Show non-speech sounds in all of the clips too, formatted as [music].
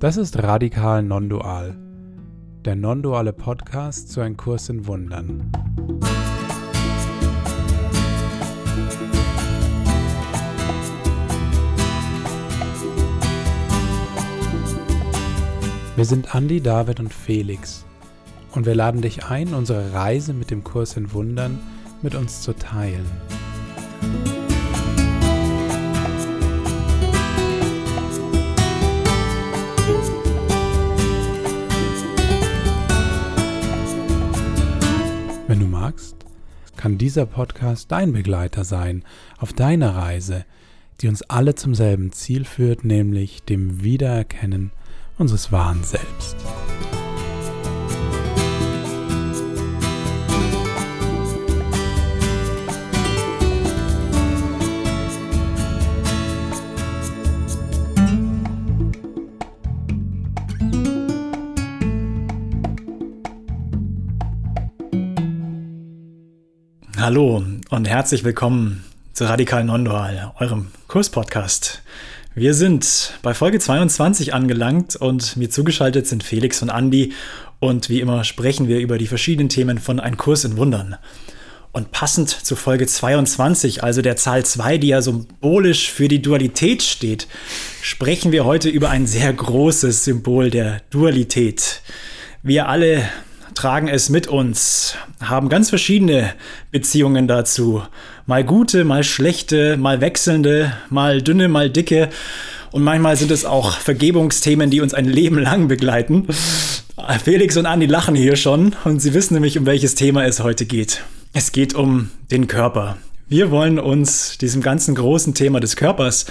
Das ist Radikal Non-Dual, der non-duale Podcast zu einem Kurs in Wundern. Wir sind Andi, David und Felix und wir laden dich ein, unsere Reise mit dem Kurs in Wundern mit uns zu teilen. Kann dieser Podcast dein Begleiter sein auf deiner Reise, die uns alle zum selben Ziel führt, nämlich dem Wiedererkennen unseres wahren Selbst. Hallo und herzlich willkommen zu Radikal Nondual, eurem Kurspodcast. Wir sind bei Folge 22 angelangt und mir zugeschaltet sind Felix und Andi und wie immer sprechen wir über die verschiedenen Themen von Ein Kurs in Wundern. Und passend zu Folge 22, also der Zahl 2, die ja symbolisch für die Dualität steht, sprechen wir heute über ein sehr großes Symbol der Dualität. Wir alle tragen es mit uns, haben ganz verschiedene Beziehungen dazu. Mal gute, mal schlechte, mal wechselnde, mal dünne, mal dicke. Und manchmal sind es auch Vergebungsthemen, die uns ein Leben lang begleiten. Felix und Andi lachen hier schon und sie wissen nämlich, um welches Thema es heute geht. Es geht um den Körper. Wir wollen uns diesem ganzen großen Thema des Körpers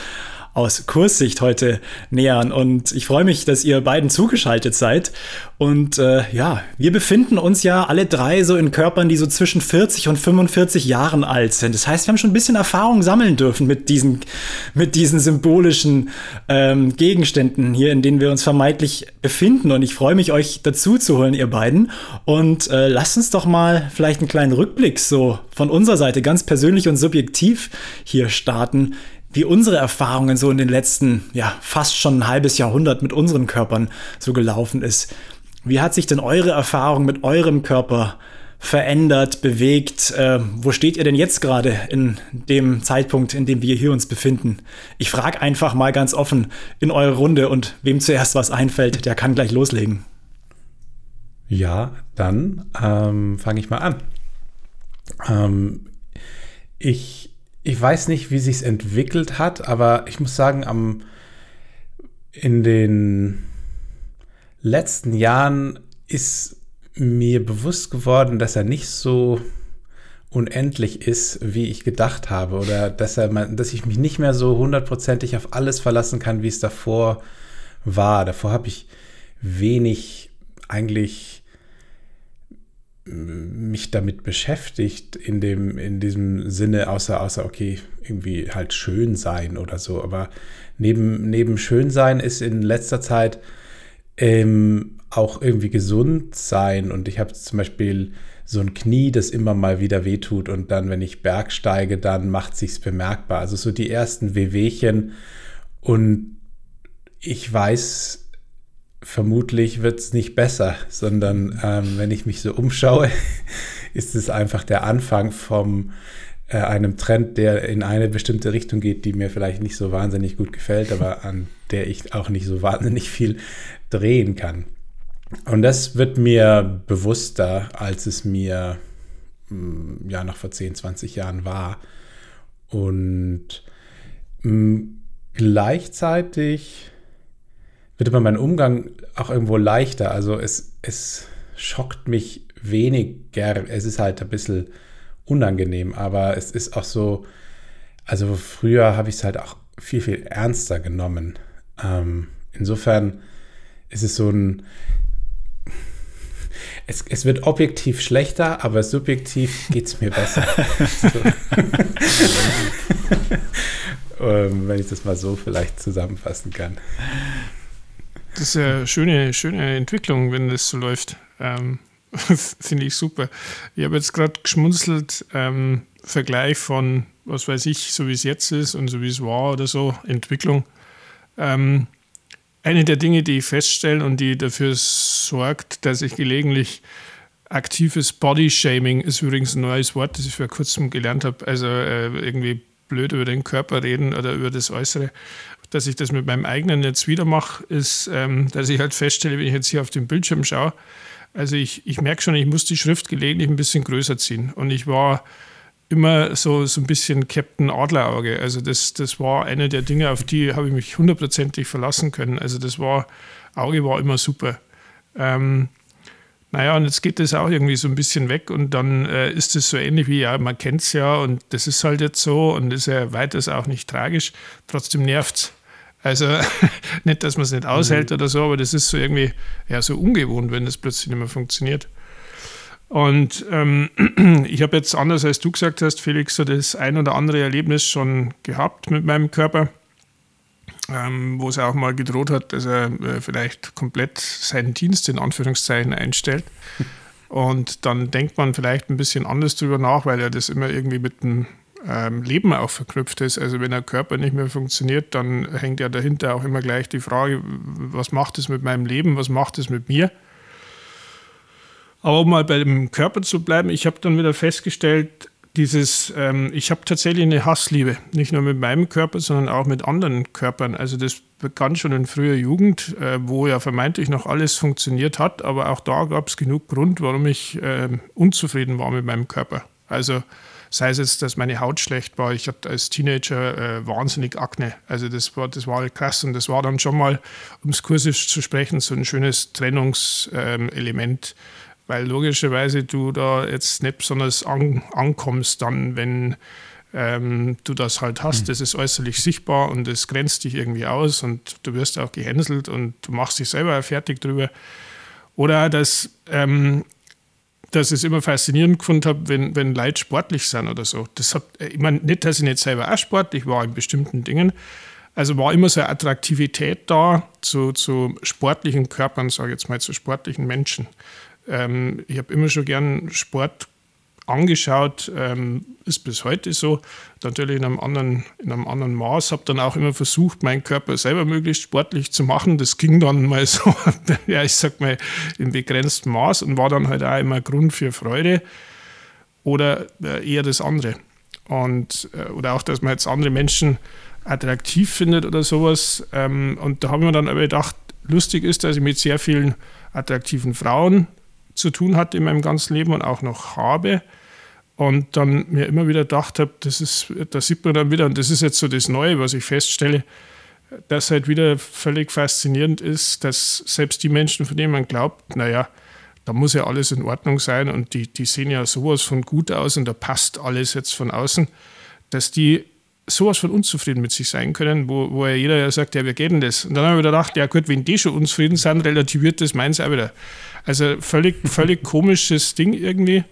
aus Kurssicht heute nähern. Und ich freue mich, dass ihr beiden zugeschaltet seid. Und äh, ja, wir befinden uns ja alle drei so in Körpern, die so zwischen 40 und 45 Jahren alt sind. Das heißt, wir haben schon ein bisschen Erfahrung sammeln dürfen mit diesen, mit diesen symbolischen ähm, Gegenständen hier, in denen wir uns vermeintlich befinden. Und ich freue mich, euch dazu zu holen, ihr beiden. Und äh, lasst uns doch mal vielleicht einen kleinen Rückblick so von unserer Seite ganz persönlich und subjektiv hier starten wie unsere Erfahrungen so in den letzten, ja, fast schon ein halbes Jahrhundert mit unseren Körpern so gelaufen ist. Wie hat sich denn eure Erfahrung mit eurem Körper verändert, bewegt? Äh, wo steht ihr denn jetzt gerade in dem Zeitpunkt, in dem wir hier uns befinden? Ich frage einfach mal ganz offen in eure Runde und wem zuerst was einfällt, der kann gleich loslegen. Ja, dann ähm, fange ich mal an. Ähm, ich ich weiß nicht, wie sich es entwickelt hat, aber ich muss sagen, am, in den letzten Jahren ist mir bewusst geworden, dass er nicht so unendlich ist, wie ich gedacht habe, oder dass er, dass ich mich nicht mehr so hundertprozentig auf alles verlassen kann, wie es davor war. Davor habe ich wenig eigentlich mich damit beschäftigt in dem, in diesem Sinne, außer, außer, okay, irgendwie halt schön sein oder so. Aber neben, neben schön sein ist in letzter Zeit ähm, auch irgendwie gesund sein. Und ich habe zum Beispiel so ein Knie, das immer mal wieder wehtut und dann, wenn ich Bergsteige, dann macht sich's bemerkbar. Also so die ersten Wehwehchen und ich weiß vermutlich wird es nicht besser, sondern ähm, wenn ich mich so umschaue, [laughs] ist es einfach der Anfang von äh, einem Trend, der in eine bestimmte Richtung geht, die mir vielleicht nicht so wahnsinnig gut gefällt, aber an der ich auch nicht so wahnsinnig viel drehen kann. Und das wird mir bewusster, als es mir mm, ja noch vor 10, 20 Jahren war. Und mh, mm, gleichzeitig wird aber mein Umgang auch irgendwo leichter. Also es, es schockt mich weniger. Es ist halt ein bisschen unangenehm, aber es ist auch so, also früher habe ich es halt auch viel, viel ernster genommen. Ähm, insofern ist es so ein, es, es wird objektiv schlechter, aber subjektiv geht es mir besser. [laughs] [laughs] ähm, wenn ich das mal so vielleicht zusammenfassen kann. Das ist ja eine schöne, schöne Entwicklung, wenn das so läuft. Ähm, [laughs] Finde ich super. Ich habe jetzt gerade geschmunzelt, ähm, Vergleich von, was weiß ich, so wie es jetzt ist und so wie es war oder so, Entwicklung. Ähm, eine der Dinge, die ich feststelle und die dafür sorgt, dass ich gelegentlich aktives Body-Shaming ist übrigens ein neues Wort, das ich vor kurzem gelernt habe. Also äh, irgendwie blöd über den Körper reden oder über das Äußere. Dass ich das mit meinem eigenen jetzt wieder mache, ist, ähm, dass ich halt feststelle, wenn ich jetzt hier auf den Bildschirm schaue, also ich, ich merke schon, ich muss die Schrift gelegentlich ein bisschen größer ziehen. Und ich war immer so, so ein bisschen Captain Adlerauge. Also das, das war eine der Dinge, auf die habe ich mich hundertprozentig verlassen können. Also das war, Auge war immer super. Ähm, naja, und jetzt geht das auch irgendwie so ein bisschen weg und dann äh, ist es so ähnlich wie, ja, man kennt es ja und das ist halt jetzt so und ist ja weiters auch nicht tragisch. Trotzdem nervt es. Also [laughs] nicht, dass man es nicht aushält mhm. oder so, aber das ist so irgendwie ja so ungewohnt, wenn das plötzlich nicht mehr funktioniert. Und ähm, [clears throat] ich habe jetzt anders als du gesagt hast, Felix, so das ein oder andere Erlebnis schon gehabt mit meinem Körper, ähm, wo es auch mal gedroht hat, dass er äh, vielleicht komplett seinen Dienst in Anführungszeichen einstellt. [laughs] Und dann denkt man vielleicht ein bisschen anders drüber nach, weil er das immer irgendwie mit dem ähm, Leben auch verknüpft ist. Also wenn der Körper nicht mehr funktioniert, dann hängt ja dahinter auch immer gleich die Frage, was macht es mit meinem Leben, was macht es mit mir? Aber um mal bei dem Körper zu bleiben, ich habe dann wieder festgestellt, dieses, ähm, ich habe tatsächlich eine Hassliebe, nicht nur mit meinem Körper, sondern auch mit anderen Körpern. Also das begann schon in früher Jugend, äh, wo ja vermeintlich noch alles funktioniert hat, aber auch da gab es genug Grund, warum ich äh, unzufrieden war mit meinem Körper. Also sei es jetzt, dass meine Haut schlecht war. Ich hatte als Teenager äh, wahnsinnig Akne. Also das war, das war krass und das war dann schon mal, um es kursisch zu sprechen, so ein schönes Trennungselement. Ähm, weil logischerweise du da jetzt nicht besonders an, ankommst, dann, wenn ähm, du das halt hast. Mhm. Das ist äußerlich sichtbar und es grenzt dich irgendwie aus und du wirst auch gehänselt und du machst dich selber fertig drüber. Oder dass, ähm, dass ich es immer faszinierend gefunden habe, wenn, wenn Leute sportlich sind oder so. Das hab, ich meine, nicht, dass ich nicht selber auch sportlich war in bestimmten Dingen. Also war immer so eine Attraktivität da zu, zu sportlichen Körpern, sage ich jetzt mal, zu sportlichen Menschen. Ähm, ich habe immer schon gern Sport angeschaut, ähm, ist bis heute so. Natürlich in einem anderen, in einem anderen Maß. Habe dann auch immer versucht, meinen Körper selber möglichst sportlich zu machen. Das ging dann [laughs] mal so, ja, ich sag mal, im begrenzten Maß und war dann halt auch immer Grund für Freude oder äh, eher das andere. Und, äh, oder auch, dass man jetzt andere Menschen attraktiv findet oder sowas. Ähm, und da haben wir dann aber gedacht, lustig ist, dass ich mit sehr vielen attraktiven Frauen zu tun hatte in meinem ganzen Leben und auch noch habe. Und dann mir immer wieder gedacht habe, das ist, da sieht man dann wieder, und das ist jetzt so das Neue, was ich feststelle, dass halt wieder völlig faszinierend ist, dass selbst die Menschen, von denen man glaubt, naja, da muss ja alles in Ordnung sein und die, die sehen ja sowas von gut aus und da passt alles jetzt von außen, dass die sowas von unzufrieden mit sich sein können, wo, wo ja jeder ja sagt, ja, wie geht denn das? Und dann habe ich wieder gedacht, ja gut, wenn die schon unzufrieden sind, relativiert das meins auch wieder. Also völlig, völlig komisches Ding irgendwie.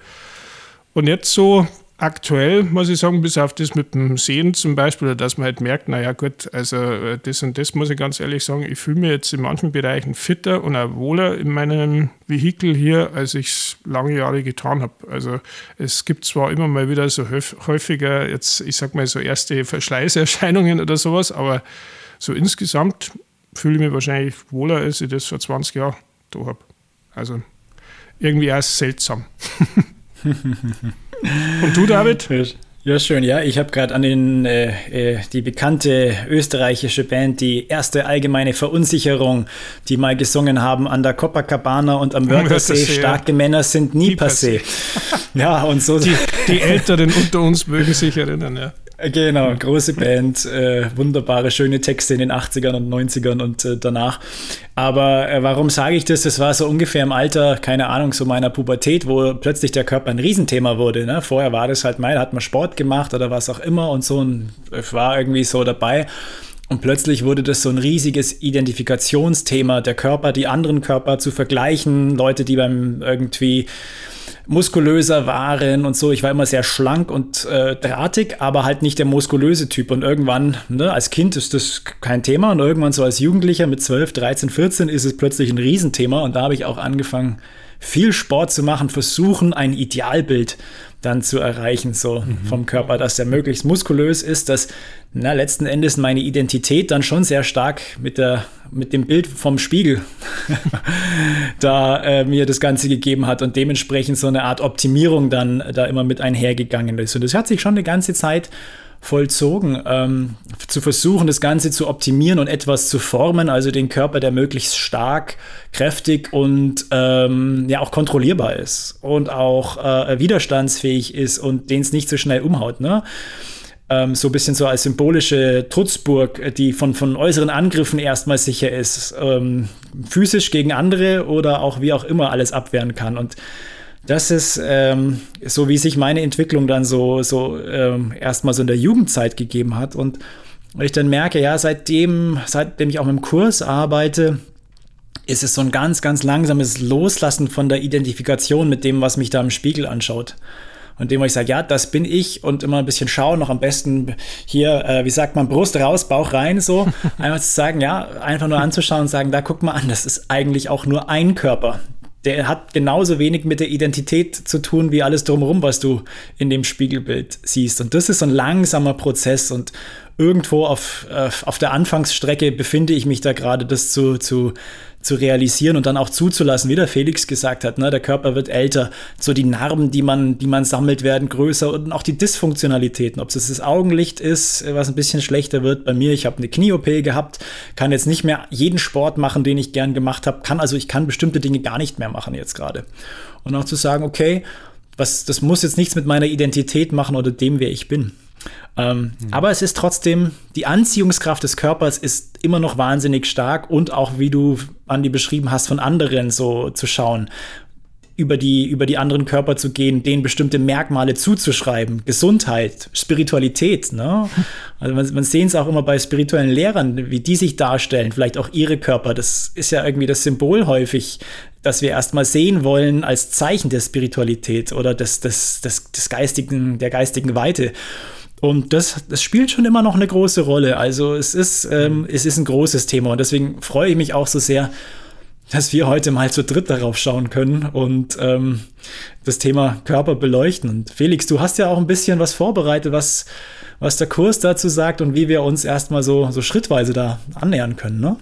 Und jetzt so aktuell, muss ich sagen, bis auf das mit dem Sehen zum Beispiel, dass man halt merkt, naja gut, also äh, das und das muss ich ganz ehrlich sagen, ich fühle mich jetzt in manchen Bereichen fitter und auch wohler in meinem Vehikel hier, als ich es lange Jahre getan habe. Also es gibt zwar immer mal wieder so häufiger, jetzt ich sag mal so erste Verschleißerscheinungen oder sowas, aber so insgesamt fühle ich mich wahrscheinlich wohler, als ich das vor 20 Jahren da habe. Also irgendwie auch seltsam. [laughs] Und du, David? Ja, schön. Ja, ich habe gerade an den äh, äh, die bekannte österreichische Band, die erste allgemeine Verunsicherung, die mal gesungen haben an der Copacabana und am Wörthersee. Starke. Männer sind nie, nie passé. passé. [laughs] ja, und so. Die, die [laughs] Älteren unter uns mögen sich erinnern, ja. Genau, große Band, äh, wunderbare, schöne Texte in den 80ern und 90ern und äh, danach. Aber äh, warum sage ich das? Das war so ungefähr im Alter, keine Ahnung, so meiner Pubertät, wo plötzlich der Körper ein Riesenthema wurde. Ne? Vorher war das halt mal, hat man Sport gemacht oder was auch immer und so und war irgendwie so dabei. Und plötzlich wurde das so ein riesiges Identifikationsthema, der Körper, die anderen Körper zu vergleichen, Leute, die beim irgendwie muskulöser waren und so. Ich war immer sehr schlank und äh, drahtig, aber halt nicht der muskulöse Typ. Und irgendwann, ne, als Kind ist das kein Thema und irgendwann so als Jugendlicher mit 12, 13, 14 ist es plötzlich ein Riesenthema. Und da habe ich auch angefangen, viel Sport zu machen, versuchen, ein Idealbild dann zu erreichen, so mhm. vom Körper, dass der möglichst muskulös ist, dass na, letzten Endes meine Identität dann schon sehr stark mit, der, mit dem Bild vom Spiegel [laughs] da äh, mir das Ganze gegeben hat und dementsprechend so eine Art Optimierung dann da immer mit einhergegangen ist. Und das hat sich schon eine ganze Zeit vollzogen, ähm, zu versuchen, das Ganze zu optimieren und etwas zu formen, also den Körper, der möglichst stark, kräftig und ähm, ja auch kontrollierbar ist und auch äh, widerstandsfähig ist und den es nicht so schnell umhaut. Ne? Ähm, so ein bisschen so als symbolische Trutzburg, die von, von äußeren Angriffen erstmal sicher ist, ähm, physisch gegen andere oder auch wie auch immer alles abwehren kann. Und das ist ähm, so, wie sich meine Entwicklung dann so, so ähm, erstmal so in der Jugendzeit gegeben hat. Und ich dann merke, ja, seitdem, seitdem ich auch mit dem Kurs arbeite, ist es so ein ganz, ganz langsames Loslassen von der Identifikation mit dem, was mich da im Spiegel anschaut. Und dem, wo ich sage, ja, das bin ich und immer ein bisschen schauen, noch am besten hier, äh, wie sagt man, Brust raus, Bauch rein, so. [laughs] Einfach zu sagen, ja, einfach nur anzuschauen und sagen, da guck mal an, das ist eigentlich auch nur ein Körper der hat genauso wenig mit der Identität zu tun wie alles drumherum, was du in dem Spiegelbild siehst. Und das ist so ein langsamer Prozess und irgendwo auf, äh, auf der Anfangsstrecke befinde ich mich da gerade, das zu, zu zu realisieren und dann auch zuzulassen, wie der Felix gesagt hat, ne, der Körper wird älter, so die Narben, die man, die man sammelt, werden größer und auch die Dysfunktionalitäten, ob es das Augenlicht ist, was ein bisschen schlechter wird. Bei mir, ich habe eine Knie-OP gehabt, kann jetzt nicht mehr jeden Sport machen, den ich gern gemacht habe, kann also ich kann bestimmte Dinge gar nicht mehr machen jetzt gerade. Und auch zu sagen, okay, was, das muss jetzt nichts mit meiner Identität machen oder dem, wer ich bin. Ähm, mhm. Aber es ist trotzdem, die Anziehungskraft des Körpers ist immer noch wahnsinnig stark und auch, wie du, Andi, beschrieben hast, von anderen so zu schauen über die, über die anderen Körper zu gehen, denen bestimmte Merkmale zuzuschreiben. Gesundheit, Spiritualität, ne? [laughs] Also man, man sehen es auch immer bei spirituellen Lehrern, wie die sich darstellen, vielleicht auch ihre Körper. Das ist ja irgendwie das Symbol häufig, dass wir erstmal sehen wollen als Zeichen der Spiritualität oder des, des, des, des geistigen, der geistigen Weite. Und das, das spielt schon immer noch eine große Rolle. Also es ist, ähm, es ist ein großes Thema und deswegen freue ich mich auch so sehr, dass wir heute mal zu dritt darauf schauen können und ähm, das Thema Körper beleuchten. Und Felix, du hast ja auch ein bisschen was vorbereitet, was, was der Kurs dazu sagt und wie wir uns erstmal so, so schrittweise da annähern können, ne?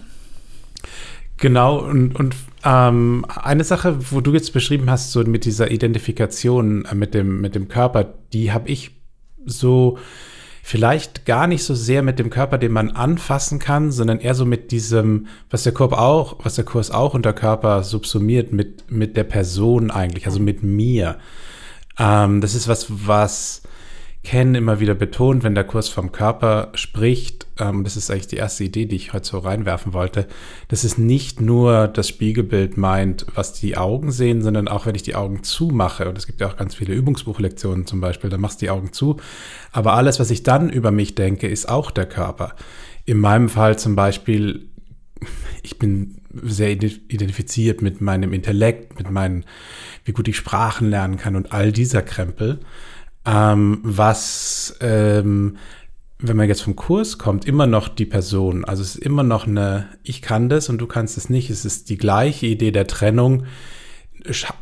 Genau, und, und ähm, eine Sache, wo du jetzt beschrieben hast, so mit dieser Identifikation äh, mit, dem, mit dem Körper, die habe ich so vielleicht gar nicht so sehr mit dem Körper, den man anfassen kann, sondern eher so mit diesem, was der Kurs auch, was der Kurs auch unter Körper subsumiert, mit, mit der Person eigentlich, also mit mir. Ähm, das ist was, was Ken immer wieder betont, wenn der Kurs vom Körper spricht, ähm, das ist eigentlich die erste Idee, die ich heute so reinwerfen wollte, dass es nicht nur das Spiegelbild meint, was die Augen sehen, sondern auch wenn ich die Augen zumache, und es gibt ja auch ganz viele Übungsbuchlektionen zum Beispiel, da machst du die Augen zu, aber alles, was ich dann über mich denke, ist auch der Körper. In meinem Fall zum Beispiel, ich bin sehr identifiziert mit meinem Intellekt, mit meinen, wie gut ich Sprachen lernen kann und all dieser Krempel ähm, was, ähm, wenn man jetzt vom Kurs kommt, immer noch die Person. Also es ist immer noch eine, ich kann das und du kannst es nicht. Es ist die gleiche Idee der Trennung,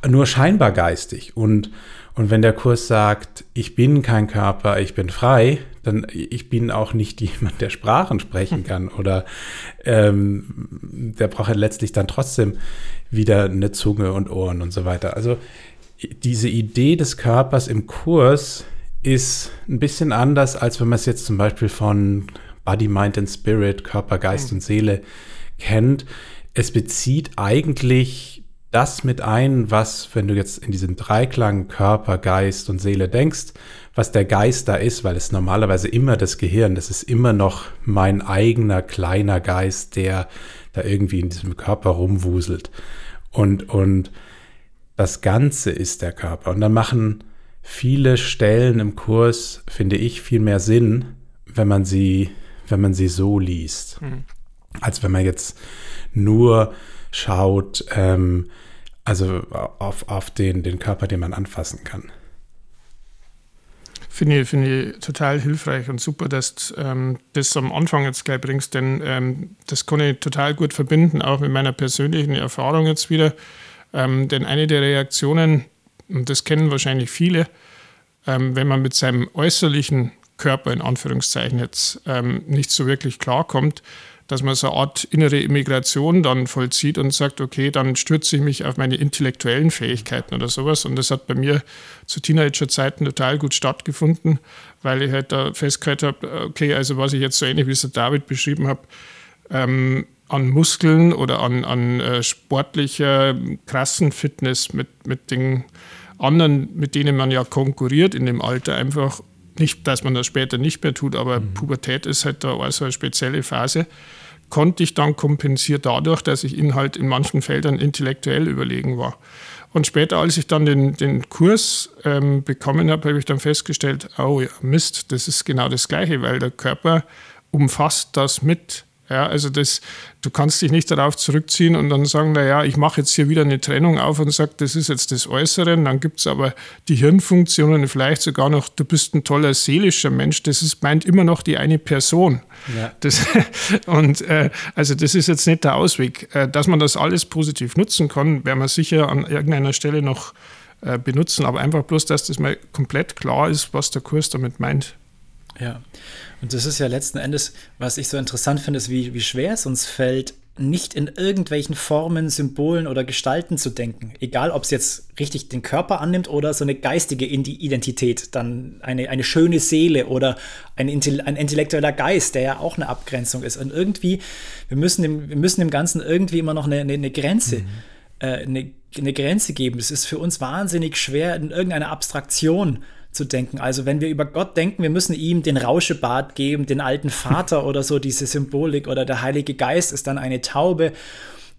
nur scheinbar geistig. Und, und wenn der Kurs sagt, ich bin kein Körper, ich bin frei, dann ich bin auch nicht [laughs] jemand, der Sprachen sprechen [laughs] kann oder ähm, der braucht ja letztlich dann trotzdem wieder eine Zunge und Ohren und so weiter. Also diese Idee des Körpers im Kurs ist ein bisschen anders, als wenn man es jetzt zum Beispiel von Body, Mind and Spirit, Körper, Geist mhm. und Seele kennt. Es bezieht eigentlich das mit ein, was, wenn du jetzt in diesem Dreiklang Körper, Geist und Seele denkst, was der Geist da ist, weil es normalerweise immer das Gehirn, das ist immer noch mein eigener kleiner Geist, der da irgendwie in diesem Körper rumwuselt. Und, und das Ganze ist der Körper. Und dann machen viele Stellen im Kurs, finde ich, viel mehr Sinn, wenn man sie, wenn man sie so liest, mhm. als wenn man jetzt nur schaut, ähm, also auf, auf den, den Körper, den man anfassen kann. Finde ich, find ich total hilfreich und super, dass du ähm, das am Anfang jetzt gleich bringst, denn ähm, das kann ich total gut verbinden, auch mit meiner persönlichen Erfahrung jetzt wieder Ähm, denn eine der Reaktionen, und das kennen wahrscheinlich viele, ähm, wenn man mit seinem äußerlichen Körper in Anführungszeichen jetzt ähm, nicht so wirklich klarkommt, dass man so eine Art innere Immigration dann vollzieht und sagt, okay, dann stürze ich mich auf meine intellektuellen Fähigkeiten oder sowas. Und das hat bei mir zu Teenagerzeiten total gut stattgefunden, weil ich halt da festgestellt habe, okay, also was ich jetzt so ähnlich wie es der David beschrieben habe, ähm, an Muskeln oder an, an äh, sportlicher, krassen Fitness mit, mit den anderen, mit denen man ja konkurriert in dem Alter, einfach nicht, dass man das später nicht mehr tut, aber mhm. Pubertät ist halt da auch so eine spezielle Phase, konnte ich dann kompensieren dadurch, dass ich ihnen halt in manchen Feldern intellektuell überlegen war. Und später, als ich dann den, den Kurs ähm, bekommen habe, habe ich dann festgestellt, oh ja, Mist, das ist genau das Gleiche, weil der Körper umfasst das mit. Ja, also das, du kannst dich nicht darauf zurückziehen und dann sagen, naja, ich mache jetzt hier wieder eine Trennung auf und sage, das ist jetzt das Äußere. Und dann gibt es aber die Hirnfunktionen, vielleicht sogar noch, du bist ein toller seelischer Mensch. Das ist, meint immer noch die eine Person. Ja. Das, [laughs] und äh, also das ist jetzt nicht der Ausweg. Äh, dass man das alles positiv nutzen kann, werden wir sicher an irgendeiner Stelle noch äh, benutzen. Aber einfach bloß, dass das mal komplett klar ist, was der Kurs damit meint. Ja, und das ist ja letzten Endes, was ich so interessant finde, ist, wie, wie schwer es uns fällt, nicht in irgendwelchen Formen, Symbolen oder Gestalten zu denken. Egal, ob es jetzt richtig den Körper annimmt oder so eine geistige Identität, dann eine, eine schöne Seele oder ein, ein intellektueller Geist, der ja auch eine Abgrenzung ist. Und irgendwie, wir müssen dem, wir müssen dem Ganzen irgendwie immer noch eine, eine, eine Grenze, mhm. äh, eine, eine Grenze geben. Es ist für uns wahnsinnig schwer, in irgendeiner Abstraktion zu denken. Also wenn wir über Gott denken, wir müssen ihm den Rauschebart geben, den alten Vater oder so, diese Symbolik oder der Heilige Geist ist dann eine Taube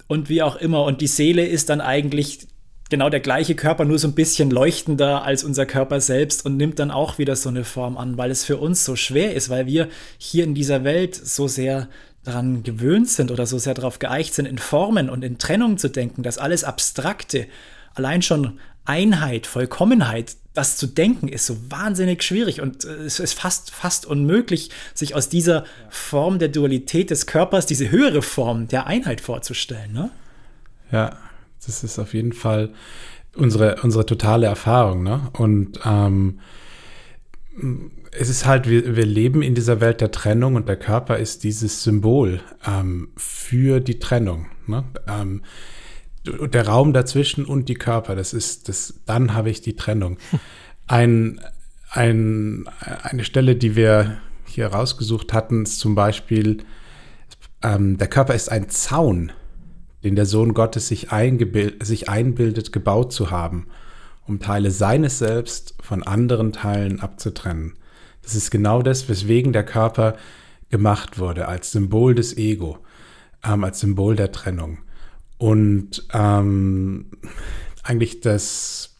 und wie auch immer. Und die Seele ist dann eigentlich genau der gleiche Körper, nur so ein bisschen leuchtender als unser Körper selbst und nimmt dann auch wieder so eine Form an, weil es für uns so schwer ist, weil wir hier in dieser Welt so sehr daran gewöhnt sind oder so sehr darauf geeicht sind, in Formen und in Trennung zu denken, dass alles Abstrakte, allein schon Einheit, Vollkommenheit, das zu denken, ist so wahnsinnig schwierig und äh, es ist fast, fast unmöglich, sich aus dieser Form der Dualität des Körpers diese höhere Form der Einheit vorzustellen. Ne? Ja, das ist auf jeden Fall unsere, unsere totale Erfahrung. Ne? Und ähm, es ist halt, wir, wir leben in dieser Welt der Trennung und der Körper ist dieses Symbol ähm, für die Trennung. Ne? Ähm, der Raum dazwischen und die Körper, das ist, das, dann habe ich die Trennung. Ein, ein, eine Stelle, die wir hier rausgesucht hatten, ist zum Beispiel, ähm, der Körper ist ein Zaun, den der Sohn Gottes sich, sich einbildet, gebaut zu haben, um Teile seines Selbst von anderen Teilen abzutrennen. Das ist genau das, weswegen der Körper gemacht wurde, als Symbol des Ego, ähm, als Symbol der Trennung. Und ähm, eigentlich das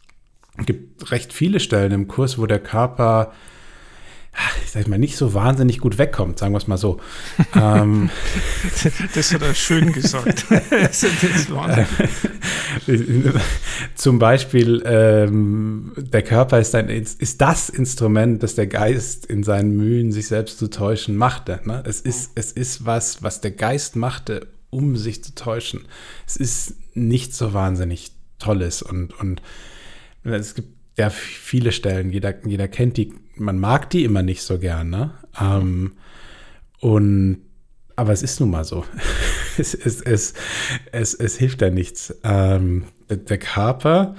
gibt recht viele Stellen im Kurs, wo der Körper, ich sag mal, nicht so wahnsinnig gut wegkommt, sagen wir es mal so. ähm, [laughs] das hat er schön gesagt. [laughs] Zum Beispiel, ähm, der Körper ist, ein, ist das Instrument, das der Geist in seinen Mühen, sich selbst zu täuschen, machte. Ne? Es, ist, es ist was, was der Geist machte, um sich zu täuschen. Es ist nicht so wahnsinnig Tolles und, und es gibt ja viele Stellen, jeder, jeder kennt die, man mag die immer nicht so gern, ne? Ähm, und aber es ist nun mal so. [laughs] es, es, es, es, es hilft ja nichts. Ähm, der, der Körper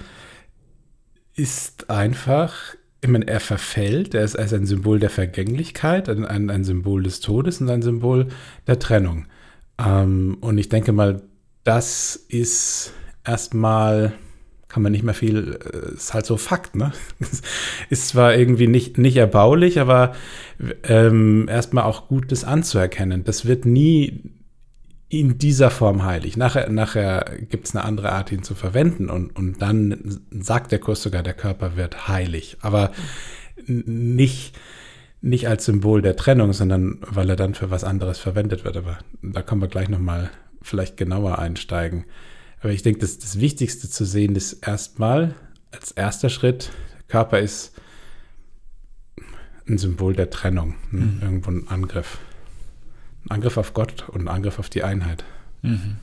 ist einfach, ich meine, er verfällt, er ist als ein Symbol der Vergänglichkeit, ein, ein, ein Symbol des Todes und ein Symbol der Trennung. Ähm, und ich denke mal, das ist erstmal, kann man nicht mehr viel, äh, ist halt so Fakt, ne? [laughs] ist zwar irgendwie nicht, nicht erbaulich, aber ähm, erstmal auch gut, das anzuerkennen. Das wird nie in dieser Form heilig. Nachher, nachher gibt es eine andere Art, ihn zu verwenden und, und dann sagt der Kurs sogar, der Körper wird heilig. Aber nicht nicht als Symbol der Trennung, sondern weil er dann für was anderes verwendet wird. Aber da können wir gleich nochmal vielleicht genauer einsteigen. Aber ich denke, das, das Wichtigste zu sehen ist erstmal als erster Schritt, Körper ist ein Symbol der Trennung, mhm. irgendwo ein Angriff. Ein Angriff auf Gott und ein Angriff auf die Einheit. Mhm.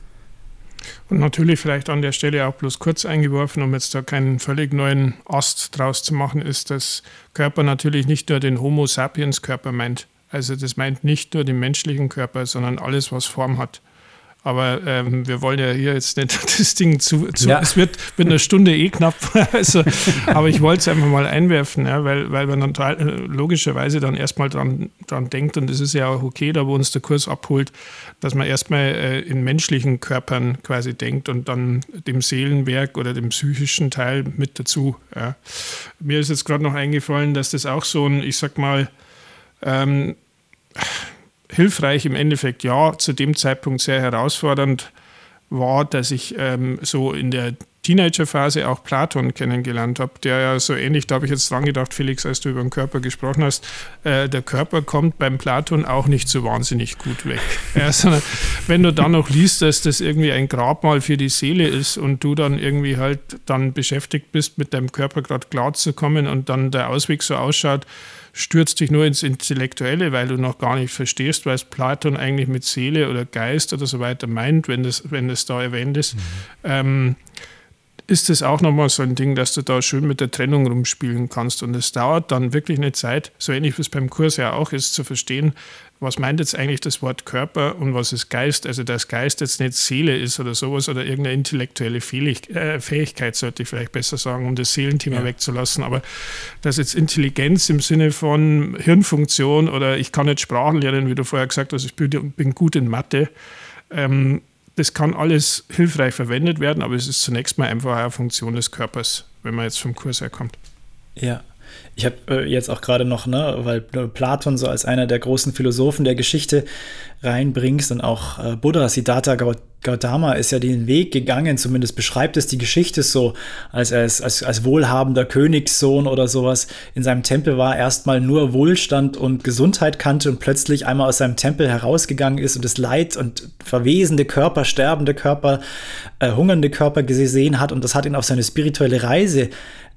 Und natürlich vielleicht an der Stelle auch bloß kurz eingeworfen, um jetzt da keinen völlig neuen Ast draus zu machen, ist, dass Körper natürlich nicht nur den Homo sapiens Körper meint. Also das meint nicht nur den menschlichen Körper, sondern alles, was Form hat. Aber ähm, wir wollen ja hier jetzt nicht [laughs] das Ding zu. zu ja. Es wird mit einer Stunde eh knapp. [laughs] also, aber ich wollte es einfach mal einwerfen, ja, weil, weil man dann äh, logischerweise dann erstmal dran, dran denkt, und es ist ja auch okay, da wo uns der Kurs abholt, dass man erstmal äh, in menschlichen Körpern quasi denkt und dann dem Seelenwerk oder dem psychischen Teil mit dazu. Ja. Mir ist jetzt gerade noch eingefallen, dass das auch so ein, ich sag mal, ähm, hilfreich im Endeffekt, ja, zu dem Zeitpunkt sehr herausfordernd war, dass ich ähm, so in der Teenagerphase auch Platon kennengelernt habe, der ja so ähnlich, da habe ich jetzt dran gedacht, Felix, als du über den Körper gesprochen hast, äh, der Körper kommt beim Platon auch nicht so wahnsinnig gut weg. [laughs] ja, sondern wenn du dann noch liest, dass das irgendwie ein Grabmal für die Seele ist und du dann irgendwie halt dann beschäftigt bist, mit deinem Körper gerade klar zu kommen und dann der Ausweg so ausschaut, stürzt dich nur ins Intellektuelle, weil du noch gar nicht verstehst, was Platon eigentlich mit Seele oder Geist oder so weiter meint, wenn das, wenn das da erwähnt ist. Mhm. Ähm, ist es auch nochmal so ein Ding, dass du da schön mit der Trennung rumspielen kannst. Und es dauert dann wirklich eine Zeit, so ähnlich wie es beim Kurs ja auch ist, zu verstehen, was meint jetzt eigentlich das Wort Körper und was ist Geist? Also, dass Geist jetzt nicht Seele ist oder sowas oder irgendeine intellektuelle äh, Fähigkeit, sollte ich vielleicht besser sagen, um das Seelenthema ja. wegzulassen. Aber dass jetzt Intelligenz im Sinne von Hirnfunktion oder ich kann jetzt Sprachen lernen, wie du vorher gesagt hast, ich bin gut in Mathe, ähm, das kann alles hilfreich verwendet werden, aber es ist zunächst mal einfach eine Funktion des Körpers, wenn man jetzt vom Kurs herkommt. Ja, ich habe äh, jetzt auch gerade noch, ne, weil Platon so als einer der großen Philosophen der Geschichte reinbringst und auch äh, Buddha, Siddhartha Gautama ist ja den Weg gegangen, zumindest beschreibt es die Geschichte so, als er als, als wohlhabender Königssohn oder sowas. In seinem Tempel war, erstmal nur Wohlstand und Gesundheit kannte und plötzlich einmal aus seinem Tempel herausgegangen ist und das Leid und verwesende Körper, sterbende Körper, äh, hungernde Körper gesehen hat und das hat ihn auf seine spirituelle Reise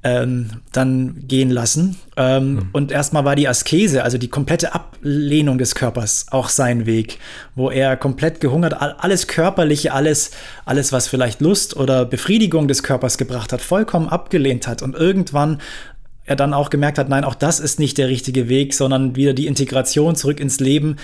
ähm, dann gehen lassen. Ähm, mhm. Und erstmal war die Askese, also die komplette Ablehnung des Körpers, auch sein Weg, wo er komplett gehungert, alles Körperliche, alles, alles, was vielleicht Lust oder Befriedigung des Körpers gebracht hat, vollkommen abgelehnt hat und irgendwann er dann auch gemerkt hat, nein, auch das ist nicht der richtige Weg, sondern wieder die Integration zurück ins Leben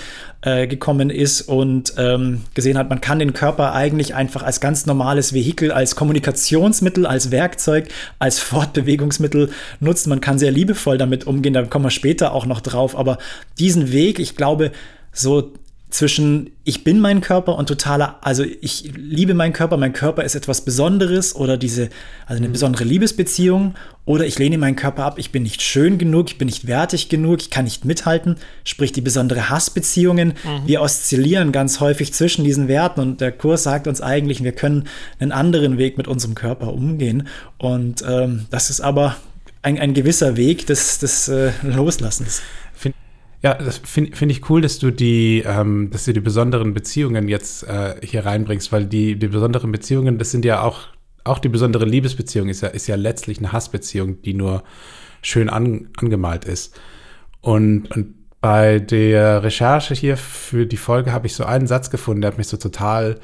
äh, gekommen ist und ähm, gesehen hat, man kann den Körper eigentlich einfach als ganz normales Vehikel, als Kommunikationsmittel, als Werkzeug, als Fortbewegungsmittel nutzen. Man kann sehr liebevoll damit umgehen, da kommen wir später auch noch drauf. Aber diesen Weg, ich glaube, so zwischen ich bin mein Körper und totaler, also ich liebe meinen Körper, mein Körper ist etwas Besonderes oder diese, also eine mhm. besondere Liebesbeziehung oder ich lehne meinen Körper ab, ich bin nicht schön genug, ich bin nicht wertig genug, ich kann nicht mithalten, sprich die besondere Hassbeziehungen. Mhm. Wir oszillieren ganz häufig zwischen diesen Werten und der Kurs sagt uns eigentlich, wir können einen anderen Weg mit unserem Körper umgehen und ähm, das ist aber ein, ein gewisser Weg des, des äh, Loslassens. Ja, das finde find ich cool, dass du die, ähm, dass du die besonderen Beziehungen jetzt äh, hier reinbringst, weil die, die besonderen Beziehungen, das sind ja auch, auch die besondere Liebesbeziehung ist ja, ist ja letztlich eine Hassbeziehung, die nur schön an, angemalt ist. Und, und bei der Recherche hier für die Folge habe ich so einen Satz gefunden, der hat mich so total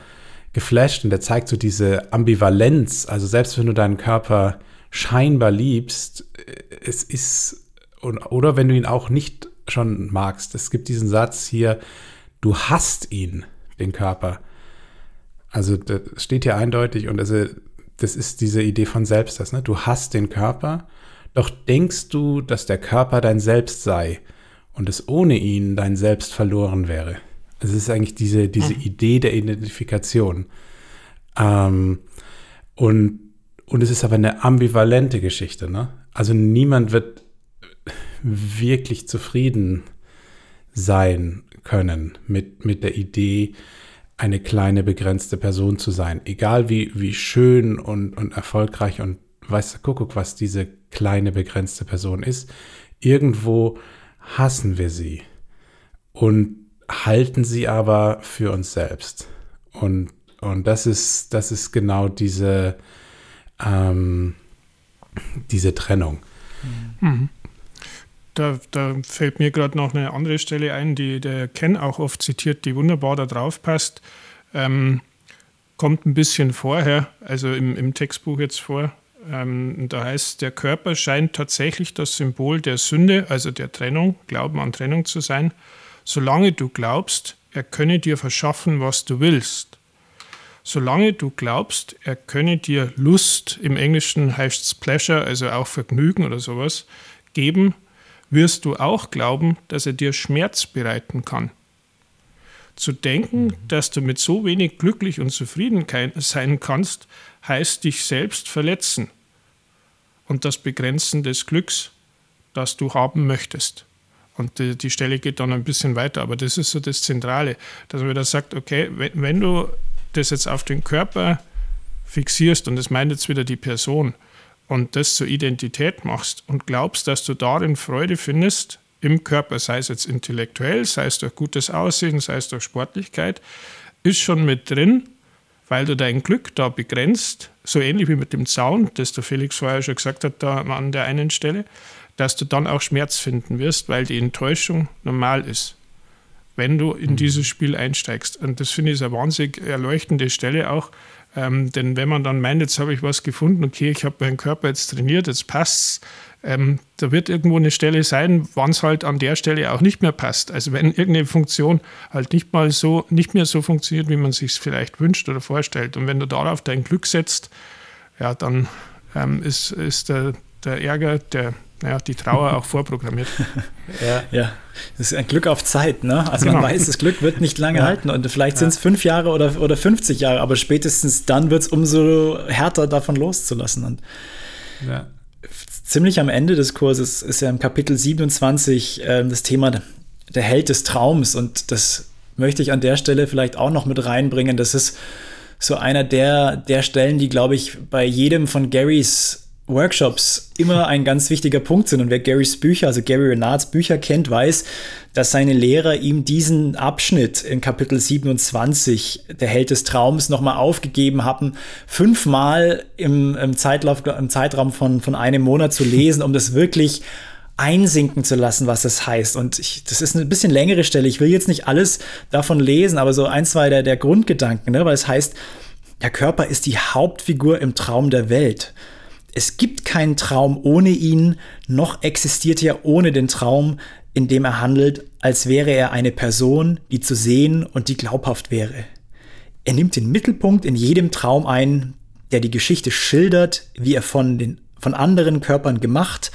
geflasht und der zeigt so diese Ambivalenz. Also selbst wenn du deinen Körper scheinbar liebst, äh, es ist, oder wenn du ihn auch nicht schon magst. Es gibt diesen Satz hier, du hast ihn, den Körper. Also das steht hier eindeutig und also, das ist diese Idee von Selbst, ne? Du hast den Körper, doch denkst du, dass der Körper dein Selbst sei und es ohne ihn dein Selbst verloren wäre. Also es ist eigentlich diese, diese mhm. Idee der Identifikation. Ähm, und, und es ist aber eine ambivalente Geschichte, ne? Also niemand wird wirklich zufrieden sein können mit, mit der Idee, eine kleine begrenzte Person zu sein. Egal wie, wie schön und, und erfolgreich und weiß der Kuckuck, was diese kleine begrenzte Person ist. Irgendwo hassen wir sie und halten sie aber für uns selbst. Und, und das ist, das ist genau diese, ähm, diese Trennung. Mhm. Da, da fällt mir gerade noch eine andere Stelle ein, die der Ken auch oft zitiert, die wunderbar da drauf passt. Ähm, kommt ein bisschen vorher, also im, im Textbuch jetzt vor. Ähm, da heißt, der Körper scheint tatsächlich das Symbol der Sünde, also der Trennung, Glauben an Trennung zu sein, solange du glaubst, er könne dir verschaffen, was du willst. Solange du glaubst, er könne dir Lust, im Englischen heißt es Pleasure, also auch Vergnügen oder sowas, geben, wirst du auch glauben, dass er dir Schmerz bereiten kann. Zu denken, mhm. dass du mit so wenig glücklich und zufrieden sein kannst, heißt dich selbst verletzen und das Begrenzen des Glücks, das du haben möchtest. Und die, die, Stelle geht dann ein bisschen weiter, aber das ist so das Zentrale, dass man da sagt, okay, wenn, wenn du das jetzt auf den Körper fixierst, und das meint jetzt wieder die Person, und das zur Identität machst und glaubst, dass du darin Freude findest, im Körper, sei es jetzt intellektuell, sei es durch gutes Aussehen, sei es durch Sportlichkeit, ist schon mit drin, weil du dein Glück da begrenzt, so ähnlich wie mit dem Zaun, das der Felix vorher schon gesagt hat, da an der einen Stelle, dass du dann auch Schmerz finden wirst, weil die Enttäuschung normal ist, wenn du in mhm. dieses Spiel einsteigst. Und das finde ich eine wahnsinnig erleuchtende Stelle auch, ähm, denn wenn man dann meint, jetzt habe ich was gefunden, okay, ich habe meinen Körper jetzt trainiert, jetzt passt's, ähm, da wird irgendwo eine Stelle sein, wann es halt an der Stelle auch nicht mehr passt. Also wenn irgendeine Funktion halt nicht mal so, nicht mehr so funktioniert, wie man sich es vielleicht wünscht oder vorstellt. Und wenn du darauf dein Glück setzt, ja, dann ähm, ist, ist der, der Ärger, der, naja, die Trauer auch vorprogrammiert. [laughs] ja. ja, das ist ein Glück auf Zeit, ne? Also genau. man weiß, das Glück wird nicht lange ja. halten und vielleicht sind es ja. fünf Jahre oder, oder 50 Jahre, aber spätestens dann wird es umso härter davon loszulassen. Und ja ziemlich am Ende des Kurses ist ja im Kapitel 27 äh, das Thema der Held des Traums und das möchte ich an der Stelle vielleicht auch noch mit reinbringen. Das ist so einer der, der Stellen, die, glaube ich, bei jedem von Garys Workshops immer ein ganz wichtiger Punkt sind. Und wer Garys Bücher, also Gary Renards Bücher kennt, weiß, dass seine Lehrer ihm diesen Abschnitt in Kapitel 27, der Held des Traums, nochmal aufgegeben haben, fünfmal im, im, Zeitlauf, im Zeitraum von, von einem Monat zu lesen, um das wirklich einsinken zu lassen, was das heißt. Und ich, das ist eine bisschen längere Stelle. Ich will jetzt nicht alles davon lesen, aber so ein, zwei der, der Grundgedanken, ne? weil es heißt, der Körper ist die Hauptfigur im Traum der Welt. Es gibt keinen Traum ohne ihn, noch existiert er ohne den Traum, in dem er handelt, als wäre er eine Person, die zu sehen und die glaubhaft wäre. Er nimmt den Mittelpunkt in jedem Traum ein, der die Geschichte schildert, wie er von den von anderen Körpern gemacht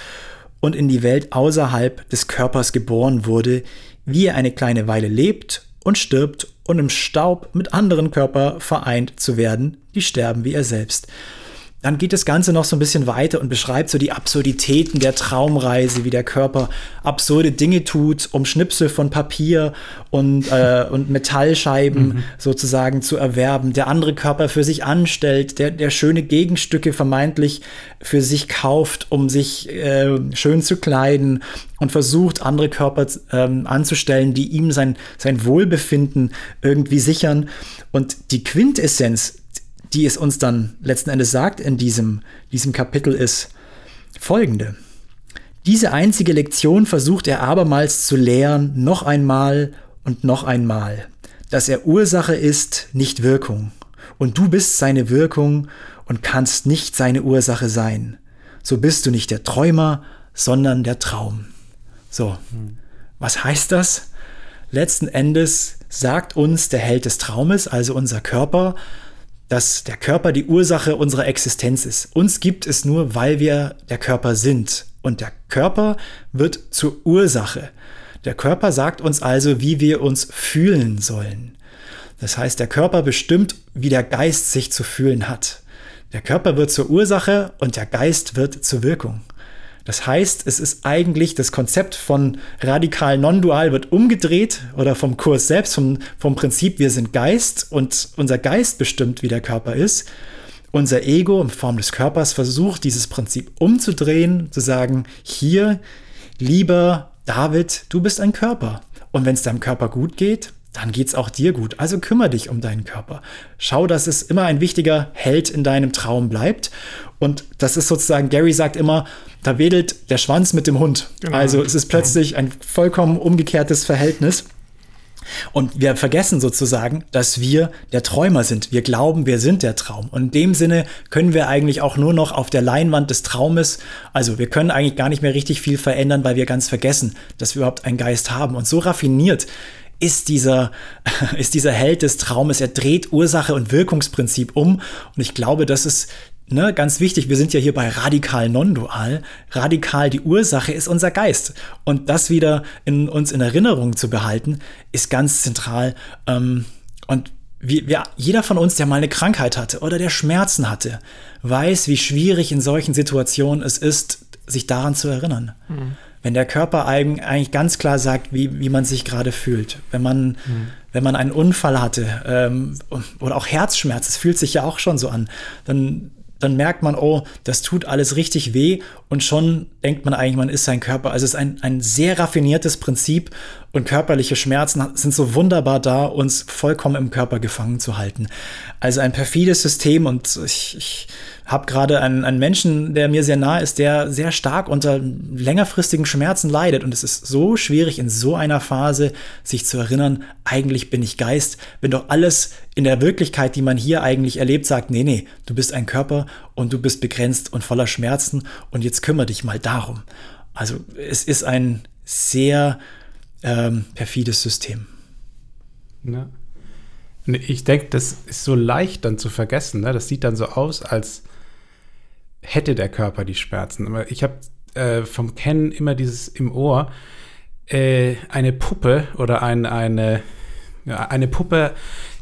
und in die Welt außerhalb des Körpers geboren wurde, wie er eine kleine Weile lebt und stirbt und im Staub mit anderen Körpern vereint zu werden, die sterben wie er selbst. Dann geht das Ganze noch so ein bisschen weiter und beschreibt so die Absurditäten der Traumreise, wie der Körper absurde Dinge tut, um Schnipsel von Papier und, äh, und Metallscheiben mhm. sozusagen zu erwerben. Der andere Körper für sich anstellt, der, der schöne Gegenstücke vermeintlich für sich kauft, um sich äh, schön zu kleiden und versucht, andere Körper ähm, anzustellen, die ihm sein, sein Wohlbefinden irgendwie sichern. Und die Quintessenz die es uns dann letzten Endes sagt in diesem, diesem Kapitel, ist folgende. Diese einzige Lektion versucht er abermals zu lehren, noch einmal und noch einmal, dass er Ursache ist, nicht Wirkung. Und du bist seine Wirkung und kannst nicht seine Ursache sein. So bist du nicht der Träumer, sondern der Traum. So, was heißt das? Letzten Endes sagt uns der Held des Traumes, also unser Körper, dass der Körper die Ursache unserer Existenz ist. Uns gibt es nur, weil wir der Körper sind. Und der Körper wird zur Ursache. Der Körper sagt uns also, wie wir uns fühlen sollen. Das heißt, der Körper bestimmt, wie der Geist sich zu fühlen hat. Der Körper wird zur Ursache und der Geist wird zur Wirkung. Das heißt, es ist eigentlich das Konzept von radikal non-dual wird umgedreht oder vom Kurs selbst, vom, vom Prinzip, wir sind Geist und unser Geist bestimmt, wie der Körper ist. Unser Ego in Form des Körpers versucht, dieses Prinzip umzudrehen, zu sagen, hier, lieber David, du bist ein Körper. Und wenn es deinem Körper gut geht, dann geht es auch dir gut. Also kümmere dich um deinen Körper. Schau, dass es immer ein wichtiger Held in deinem Traum bleibt. Und das ist sozusagen, Gary sagt immer, da wedelt der Schwanz mit dem Hund. Genau. Also es ist plötzlich ein vollkommen umgekehrtes Verhältnis. Und wir vergessen sozusagen, dass wir der Träumer sind. Wir glauben, wir sind der Traum. Und in dem Sinne können wir eigentlich auch nur noch auf der Leinwand des Traumes, also wir können eigentlich gar nicht mehr richtig viel verändern, weil wir ganz vergessen, dass wir überhaupt einen Geist haben. Und so raffiniert ist dieser, [laughs] ist dieser Held des Traumes. Er dreht Ursache und Wirkungsprinzip um. Und ich glaube, das ist ne, ganz wichtig, wir sind ja hier bei radikal non-dual. Radikal die Ursache ist unser Geist. Und das wieder in uns in Erinnerung zu behalten, ist ganz zentral. Ähm, und wie, wie, jeder von uns, der mal eine Krankheit hatte oder der Schmerzen hatte, weiß, wie schwierig in solchen Situationen es ist, sich daran zu erinnern. Mhm. Wenn der Körper eigentlich ganz klar sagt, wie, wie man sich gerade fühlt. Wenn man, mhm. wenn man einen Unfall hatte ähm, oder auch Herzschmerz, es fühlt sich ja auch schon so an, dann dann merkt man, oh, das tut alles richtig weh und schon denkt man eigentlich, man ist sein Körper. Also es ist ein, ein sehr raffiniertes Prinzip und körperliche Schmerzen sind so wunderbar da, uns vollkommen im Körper gefangen zu halten. Also ein perfides System und ich, ich habe gerade einen, einen Menschen, der mir sehr nahe ist, der sehr stark unter längerfristigen Schmerzen leidet. Und es ist so schwierig in so einer Phase, sich zu erinnern, eigentlich bin ich Geist, wenn doch alles in der Wirklichkeit, die man hier eigentlich erlebt, sagt, nee, nee, du bist ein Körper und du bist begrenzt und voller Schmerzen und jetzt kümmere dich mal darum. Also es ist ein sehr ähm, perfides System. Ja. Ich denke, das ist so leicht dann zu vergessen. Ne? Das sieht dann so aus, als hätte der Körper die Schmerzen. Aber ich habe äh, vom Kennen immer dieses im Ohr, äh, eine Puppe oder ein, eine, ja, eine Puppe,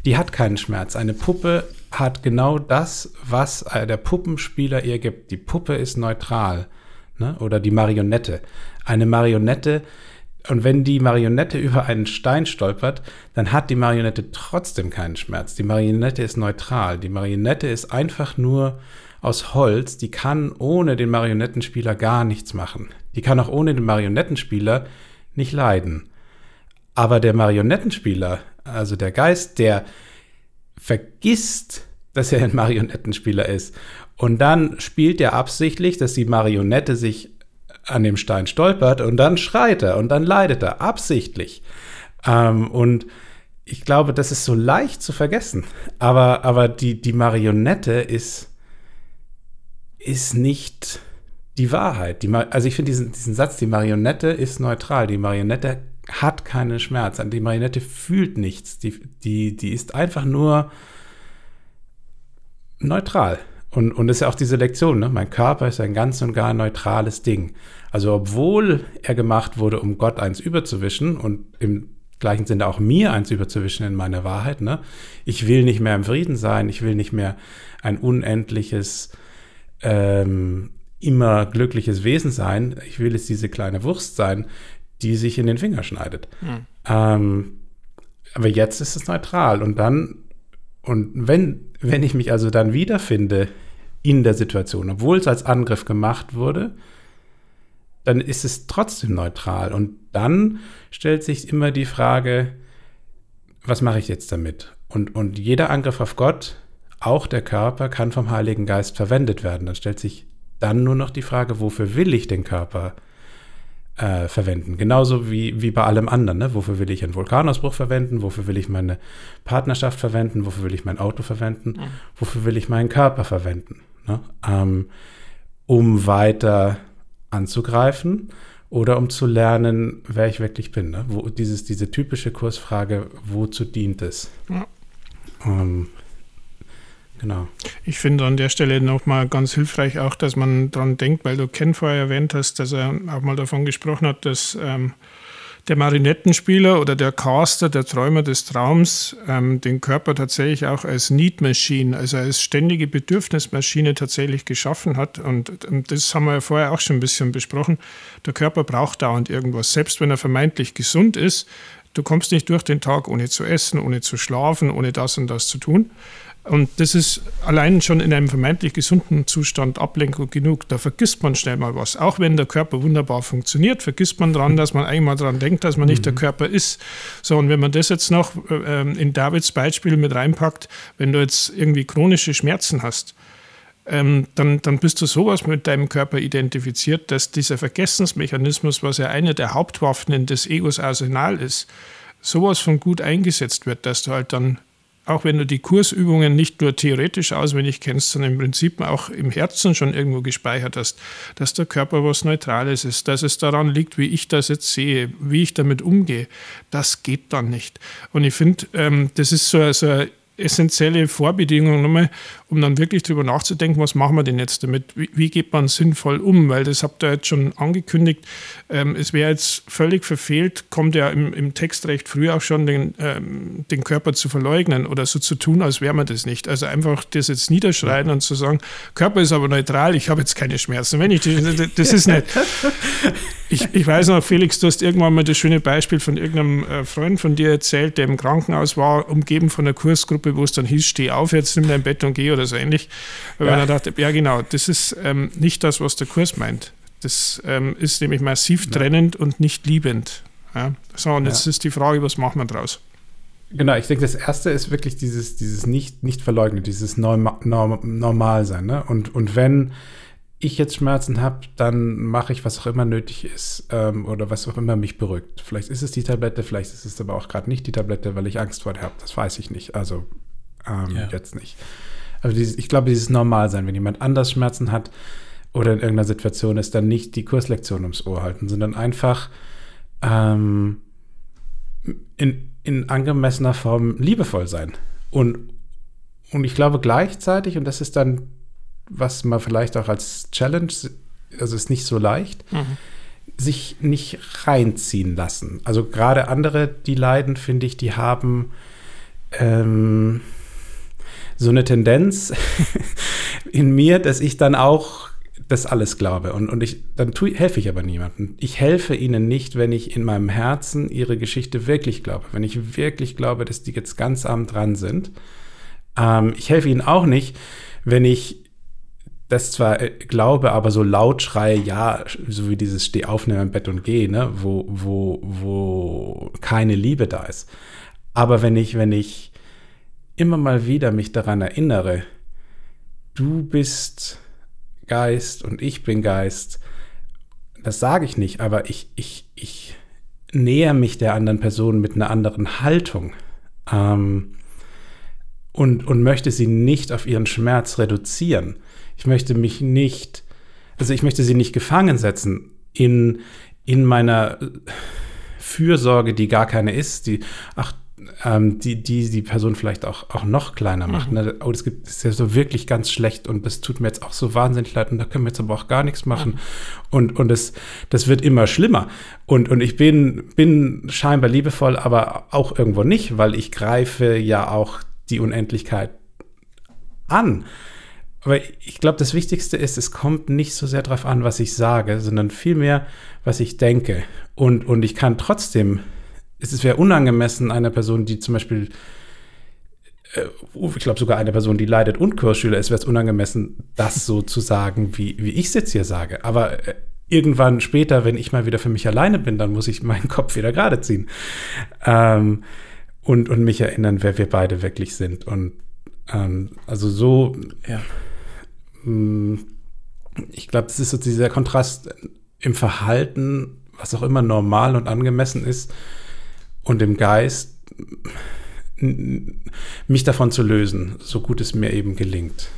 die hat keinen Schmerz. Eine Puppe hat genau das, was äh, der Puppenspieler ihr gibt. Die Puppe ist neutral. Ne? Oder die Marionette. Eine Marionette, und wenn die Marionette über einen Stein stolpert, dann hat die Marionette trotzdem keinen Schmerz. Die Marionette ist neutral. Die Marionette ist einfach nur aus Holz, die kann ohne den Marionettenspieler gar nichts machen. Die kann auch ohne den Marionettenspieler nicht leiden. Aber der Marionettenspieler, also der Geist, der vergisst, dass er ein Marionettenspieler ist. Und dann spielt er absichtlich, dass die Marionette sich an dem Stein stolpert und dann schreit er und dann leidet er absichtlich. Ähm, und ich glaube, das ist so leicht zu vergessen. Aber, aber die, die Marionette ist ist nicht die Wahrheit. Die, also ich finde diesen, diesen Satz, die Marionette ist neutral. Die Marionette hat keinen Schmerz. Die Marionette fühlt nichts. Die, die, die ist einfach nur neutral. Und, und das ist ja auch diese Lektion, ne? mein Körper ist ein ganz und gar neutrales Ding. Also obwohl er gemacht wurde, um Gott eins überzuwischen und im gleichen Sinne auch mir eins überzuwischen in meiner Wahrheit, ne? ich will nicht mehr im Frieden sein, ich will nicht mehr ein unendliches ähm, immer glückliches Wesen sein. Ich will jetzt diese kleine Wurst sein, die sich in den Finger schneidet. Mhm. Ähm, aber jetzt ist es neutral. Und dann, und wenn, wenn ich mich also dann wiederfinde in der Situation, obwohl es als Angriff gemacht wurde, dann ist es trotzdem neutral. Und dann stellt sich immer die Frage, was mache ich jetzt damit? Und, und jeder Angriff auf Gott auch der Körper kann vom Heiligen Geist verwendet werden. Dann stellt sich dann nur noch die Frage, wofür will ich den Körper äh, verwenden? Genauso wie, wie bei allem anderen. Ne? Wofür will ich einen Vulkanausbruch verwenden? Wofür will ich meine Partnerschaft verwenden? Wofür will ich mein Auto verwenden? Mhm. Wofür will ich meinen Körper verwenden? Ne? Ähm, um weiter anzugreifen oder um zu lernen, wer ich wirklich bin. Ne? Wo, dieses, diese typische Kursfrage, wozu dient es? Ja. Ähm, Genau. Ich finde an der Stelle nochmal ganz hilfreich auch, dass man daran denkt, weil du Ken vorher erwähnt hast, dass er auch mal davon gesprochen hat, dass ähm, der Marinettenspieler oder der Caster, der Träumer des Traums, ähm, den Körper tatsächlich auch als Need Machine, also als ständige Bedürfnismaschine tatsächlich geschaffen hat. Und, und das haben wir ja vorher auch schon ein bisschen besprochen. Der Körper braucht dauernd irgendwas. Selbst wenn er vermeintlich gesund ist, du kommst nicht durch den Tag ohne zu essen, ohne zu schlafen, ohne das und das zu tun. Und das ist allein schon in einem vermeintlich gesunden Zustand Ablenkung genug. Da vergisst man schnell mal was. Auch wenn der Körper wunderbar funktioniert, vergisst man daran, dass man eigentlich mal daran denkt, dass man nicht mhm. der Körper ist. So, und wenn man das jetzt noch äh, in Davids Beispiel mit reinpackt, wenn du jetzt irgendwie chronische Schmerzen hast, ähm, dann, dann bist du sowas mit deinem Körper identifiziert, dass dieser Vergessensmechanismus, was ja eine der Hauptwaffen in des Egos Arsenal ist, sowas von gut eingesetzt wird, dass du halt dann auch wenn du die Kursübungen nicht nur theoretisch auswendig kennst, sondern im Prinzip auch im Herzen schon irgendwo gespeichert hast, dass der Körper was Neutrales ist, dass es daran liegt, wie ich das jetzt sehe, wie ich damit umgehe, das geht dann nicht. Und ich finde, ähm, das ist so, so eine essentielle Vorbedingung nochmal, um dann wirklich darüber nachzudenken, was machen wir denn jetzt damit? Wie, wie geht man sinnvoll um? Weil das habt ihr jetzt schon angekündigt. Ähm, es wäre jetzt völlig verfehlt, kommt ja im, im Text recht früh auch schon, den, ähm, den Körper zu verleugnen oder so zu tun, als wäre man das nicht. Also einfach das jetzt niederschreien und zu sagen, Körper ist aber neutral, ich habe jetzt keine Schmerzen. Wenn ich, das ist nicht. Ich, ich weiß noch, Felix, du hast irgendwann mal das schöne Beispiel von irgendeinem äh, Freund von dir erzählt, der im Krankenhaus war, umgeben von einer Kursgruppe, wo es dann hieß, steh auf, jetzt nimm dein Bett und geh oder so ähnlich. Weil ja. man dachte, ja genau, das ist ähm, nicht das, was der Kurs meint. Das ähm, ist nämlich massiv trennend und nicht liebend. Ja? So, und jetzt ja. ist die Frage, was macht man draus? Genau, ich denke, das erste ist wirklich dieses, dieses nicht, nicht verleugnen, dieses Norm, Norm, Normalsein. Ne? Und, und wenn ich jetzt Schmerzen habe, dann mache ich, was auch immer nötig ist ähm, oder was auch immer mich beruhigt. Vielleicht ist es die Tablette, vielleicht ist es aber auch gerade nicht die Tablette, weil ich Angst vor der habe. Das weiß ich nicht. Also ähm, ja. jetzt nicht. Also dieses, ich glaube, dieses Normalsein, wenn jemand anders Schmerzen hat oder in irgendeiner Situation ist, dann nicht die Kurslektion ums Ohr halten, sondern einfach ähm, in, in angemessener Form liebevoll sein. Und, und ich glaube gleichzeitig, und das ist dann was man vielleicht auch als Challenge, also ist nicht so leicht, mhm. sich nicht reinziehen lassen. Also gerade andere, die leiden, finde ich, die haben ähm, so eine Tendenz [laughs] in mir, dass ich dann auch das alles glaube. Und, und ich, dann tue, helfe ich aber niemandem. Ich helfe ihnen nicht, wenn ich in meinem Herzen ihre Geschichte wirklich glaube. Wenn ich wirklich glaube, dass die jetzt ganz arm dran sind. Ähm, ich helfe ihnen auch nicht, wenn ich das zwar äh, glaube, aber so laut schreie, ja, so wie dieses Steh auf, nimm im Bett und geh, ne, wo, wo, wo keine Liebe da ist. Aber wenn ich, wenn ich immer mal wieder mich daran erinnere, du bist Geist und ich bin Geist, das sage ich nicht, aber ich, ich, ich näher mich der anderen Person mit einer anderen Haltung. Ähm, und, und möchte sie nicht auf ihren Schmerz reduzieren. Ich möchte mich nicht, also ich möchte sie nicht gefangen setzen in, in meiner Fürsorge, die gar keine ist, die, ach, ähm, die, die die Person vielleicht auch, auch noch kleiner macht. Mhm. Ne? Oh, das, gibt, das ist ja so wirklich ganz schlecht und das tut mir jetzt auch so wahnsinnig leid und da können wir jetzt aber auch gar nichts machen. Mhm. Und, und das, das wird immer schlimmer. Und, und ich bin, bin scheinbar liebevoll, aber auch irgendwo nicht, weil ich greife ja auch die Unendlichkeit an. Aber ich glaube, das Wichtigste ist, es kommt nicht so sehr darauf an, was ich sage, sondern vielmehr, was ich denke. Und, und ich kann trotzdem, es wäre unangemessen einer Person, die zum Beispiel, äh, ich glaube sogar einer Person, die leidet und Kursschüler ist, wäre es unangemessen, das so zu sagen, wie, wie ich es jetzt hier sage. Aber äh, irgendwann später, wenn ich mal wieder für mich alleine bin, dann muss ich meinen Kopf wieder gerade ziehen. Ähm, und, und mich erinnern, wer wir beide wirklich sind. Und ähm, also so, ja. Mm, ich glaube, das ist so dieser Kontrast im Verhalten, was auch immer normal und angemessen ist, und im Geist, mich davon zu lösen, so gut es mir eben gelingt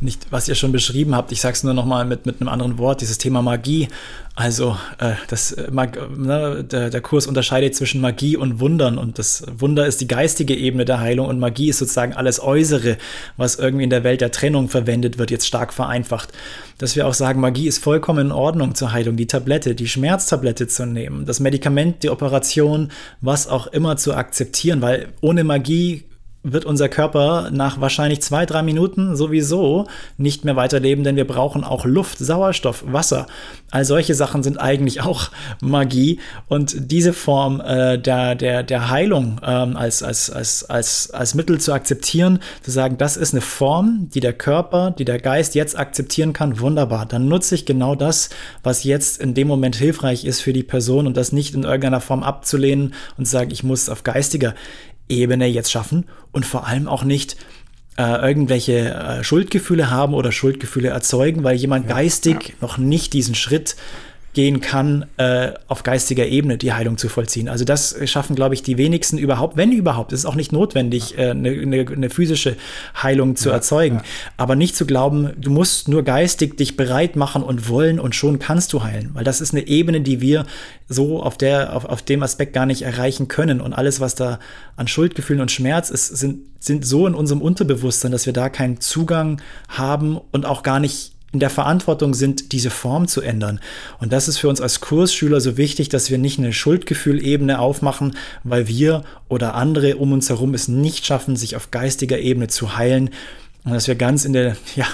nicht, was ihr schon beschrieben habt, ich sage es nur nochmal mit, mit einem anderen Wort, dieses Thema Magie. Also äh, das, äh, ne, der, der Kurs unterscheidet zwischen Magie und Wundern und das Wunder ist die geistige Ebene der Heilung und Magie ist sozusagen alles Äußere, was irgendwie in der Welt der Trennung verwendet wird, jetzt stark vereinfacht. Dass wir auch sagen, Magie ist vollkommen in Ordnung zur Heilung, die Tablette, die Schmerztablette zu nehmen, das Medikament, die Operation, was auch immer zu akzeptieren, weil ohne Magie wird unser Körper nach wahrscheinlich zwei, drei Minuten sowieso nicht mehr weiterleben, denn wir brauchen auch Luft, Sauerstoff, Wasser. All solche Sachen sind eigentlich [laughs] auch Magie. Und diese Form äh, der, der, der Heilung ähm, als, als, als, als, als Mittel zu akzeptieren, zu sagen, das ist eine Form, die der Körper, die der Geist jetzt akzeptieren kann, wunderbar. Dann nutze ich genau das, was jetzt in dem Moment hilfreich ist für die Person und das nicht in irgendeiner Form abzulehnen und zu sagen, ich muss auf geistiger Ebene jetzt schaffen und vor allem auch nicht äh, irgendwelche äh, Schuldgefühle haben oder Schuldgefühle erzeugen, weil jemand ja, geistig ja. noch nicht diesen Schritt gehen kann, äh, auf geistiger Ebene die Heilung zu vollziehen. Also das schaffen, glaube ich, die wenigsten überhaupt, wenn überhaupt. Es ist auch nicht notwendig, äh, eine, eine, eine physische Heilung zu ja, erzeugen. Ja. Aber nicht zu glauben, du musst nur geistig dich bereit machen und wollen und schon kannst du heilen. Weil das ist eine Ebene, die wir so auf, der, auf, auf dem Aspekt gar nicht erreichen können. Und alles, was da an Schuldgefühlen und Schmerz ist, sind, sind so in unserem Unterbewusstsein, dass wir da keinen Zugang haben und auch gar nicht in der Verantwortung sind, diese Form zu ändern. Und das ist für uns als Kursschüler so wichtig, dass wir nicht eine Schuldgefühlebene aufmachen, weil wir oder andere um uns herum es nicht schaffen, sich auf geistiger Ebene zu heilen. Und dass wir ganz in der, [laughs] ja,